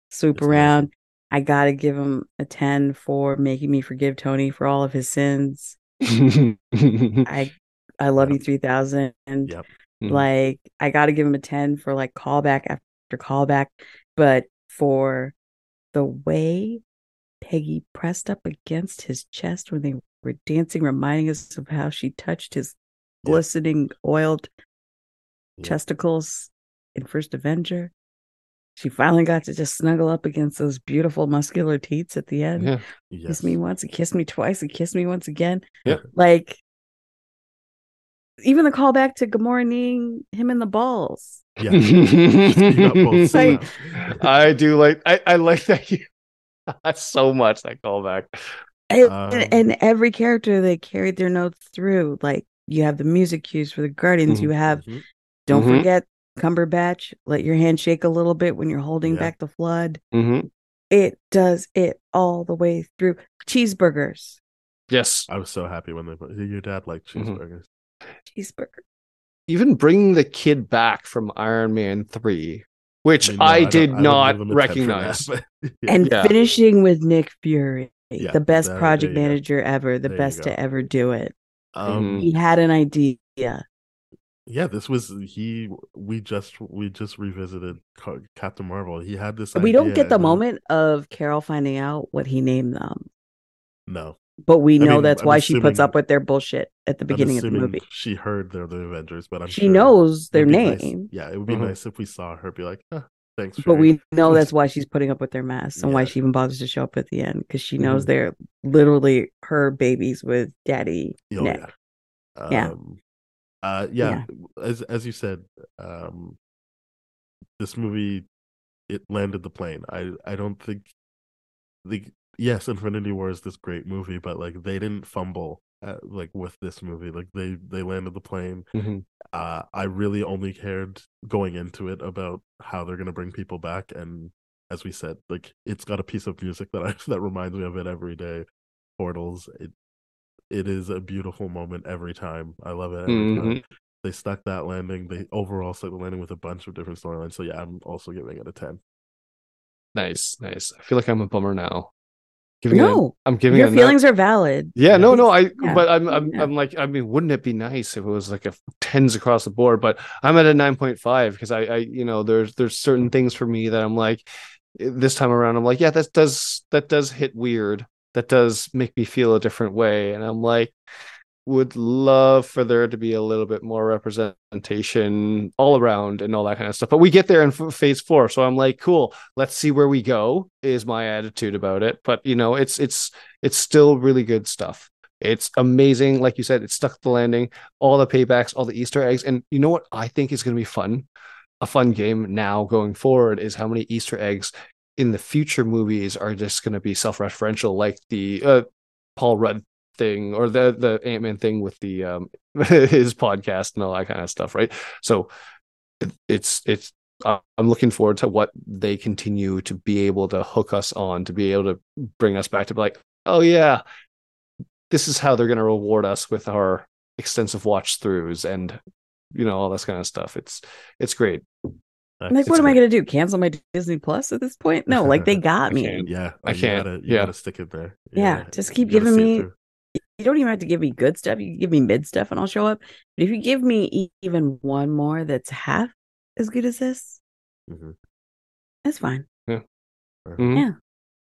swoop It's amazing. around. I gotta give him a 10 for making me forgive Tony for all of his sins. I I love Yeah. you 3000 and Yep. Mhm. like I gotta give him a 10 for like callback after callback, but for the way Peggy pressed up against his chest when they were dancing, reminding us of how she touched his Yeah. glistening, oiled Yeah. testicles in First Avenger. She finally got to just snuggle up against those beautiful muscular teats at the end. Yeah. Yes. Kiss me once, and kiss me twice, and kiss me once again. Yeah. Like even the callback to Good Morning, him and the balls. Yeah. Speed up both Like- I do like I, I like that you so much that callback. And, Um, and every character they carried their notes through. Like you have the music cues for the Guardians. You have Mhm. don't Mhm. forget Cumberbatch. Let your hand shake a little bit when you're holding Yeah. back the flood. Mm-hmm. It does it all the way through. Cheeseburgers. Yes. I was so happy when they put your dad liked Mhm. cheeseburgers. Cheeseburger. Even bringing the kid back from Iron Man 3, which mean, no, I, don't- did wouldn't not give him a 10 for that, recognize. but- yeah. and Yeah. finishing with Nick Fury, Yeah, the best there- project there you go. manager ever, the There best to ever do it. Um, He had an idea. yeah, this was he. We just we just revisited Captain Marvel. He had this. we don't get the and moment of Carol finding out what he named them, No, but we I know mean, that's I'm why she puts up with their bullshit at the beginning of the movie. She heard they're the Avengers, but I'm She sure knows their be nice- name, Yeah, it would be Mhm. nice if we saw her be like, huh, "Thanks." but Fury." we know that's why she's putting up with their mess and why she even bothers to show up at the end because she knows Mhm. they're literally her babies with Daddy Oh, Nick. yeah. Yeah. Um, uh, yeah. As as you said, um, this movie it landed the plane. I I don't think the yes, Infinity War is this great movie, but like they didn't fumble uh like with this movie. Like they they landed the plane. Mhm. Uh, I really only cared going into it about how they're gonna bring people back, and as we said, like it's got a piece of music that I that reminds me of it every day. Portals. It it is a beautiful moment every time. I love it every time. Mhm. They stuck that landing. They overall stuck the landing with a bunch of different storylines. So yeah, I'm also giving it a ten. Nice, nice. I feel like I'm a bummer now. Giving No, I'm giving your it a nine- feelings are valid. Yeah, no, no, I Yeah. but I'm I'm. I'm like I mean, wouldn't it be nice if it was like a tens across the board? But I'm at a nine point five because I I you know there's there's certain things for me that I'm like eh, this time around I'm like yeah that does that does hit weird that does make me feel a different way and I'm like would love for there to be a little bit more representation all around and all that kind of stuff. But we get there in phase four, so I'm like, cool. Let's see where we go. Is my attitude about it. But you know, it's it's it's still really good stuff. It's amazing, like you said. It stuck the landing. All the paybacks, all the Easter eggs, and you know what I think is going to be fun. A fun game now going forward is how many Easter eggs in the future movies are just going to be self-referential, like the uh, Paul Rudd thing or the the Ant Man thing with the um his podcast and all that kind of stuff, right? So it's it's uh, I'm looking forward to what they continue to be able to hook us on to be able to bring us back to be like, oh yeah, this is how they're going to reward us with our extensive watch throughs and you know all this kind of stuff. It's it's great. I'm like, It's what am I going to do? Cancel my Disney Plus at this point? No, like they got I me. can't. Yeah, I you can't. Gotta, you Yeah. gotta stick it there. You Yeah, just keep giving me- through. You don't even have to give me good stuff. You can give me mid stuff and I'll show up. But if you give me even one more that's half as good as this, Mhm. that's fine. Mhm. Yeah.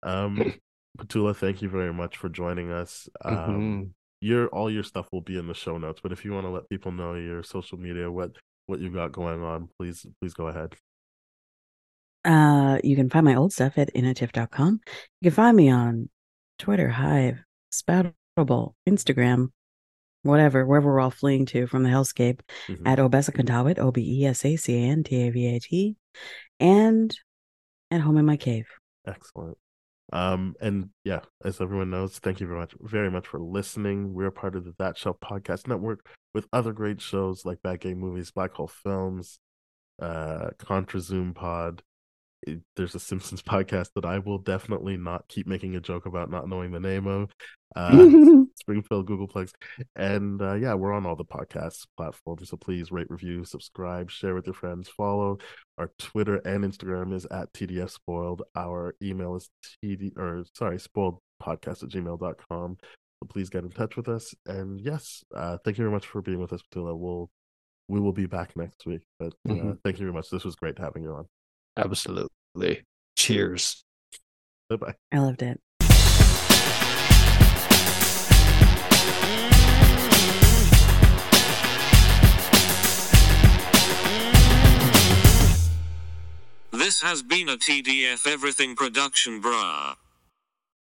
Um, Petula, thank you very much for joining us. Um, Mhm. your all your stuff will be in the show notes. But if you want to let people know your social media, what what you got going on, please please go ahead. Uh, you can find my old stuff at inatiff.com. You can find me on Twitter, Hive, Spoutable, Instagram, whatever, wherever we're all fleeing to from the hellscape Mhm. at Obesacantawit, O B E S A C A N T A V A T, and at home in my cave. Excellent. Um, and yeah, as everyone knows, thank you very much, very much for listening. We're part of the That Shelf Podcast Network with other great shows like Bad Game Movies, Black Hole Films, uh, Contra Zoom Pod. It- There's a Simpsons podcast that I will definitely not keep making a joke about not knowing the name of. Uh, Springfield Googolplex, and uh, yeah, we're on all the podcast platforms. So please rate, review, subscribe, share with your friends, follow. Our Twitter and Instagram is at TDF Spoiled. Our email is TD or sorry, spoiled podcast at gmail.com. So please get in touch with us. And yes, uh, thank you very much for being with us, Petula. We'll we will be back next week. But uh, Mhm. thank you very much. This was great having you on. Absolutely. Cheers. Bye bye. I loved it. This has been a TDF Everything production, brah.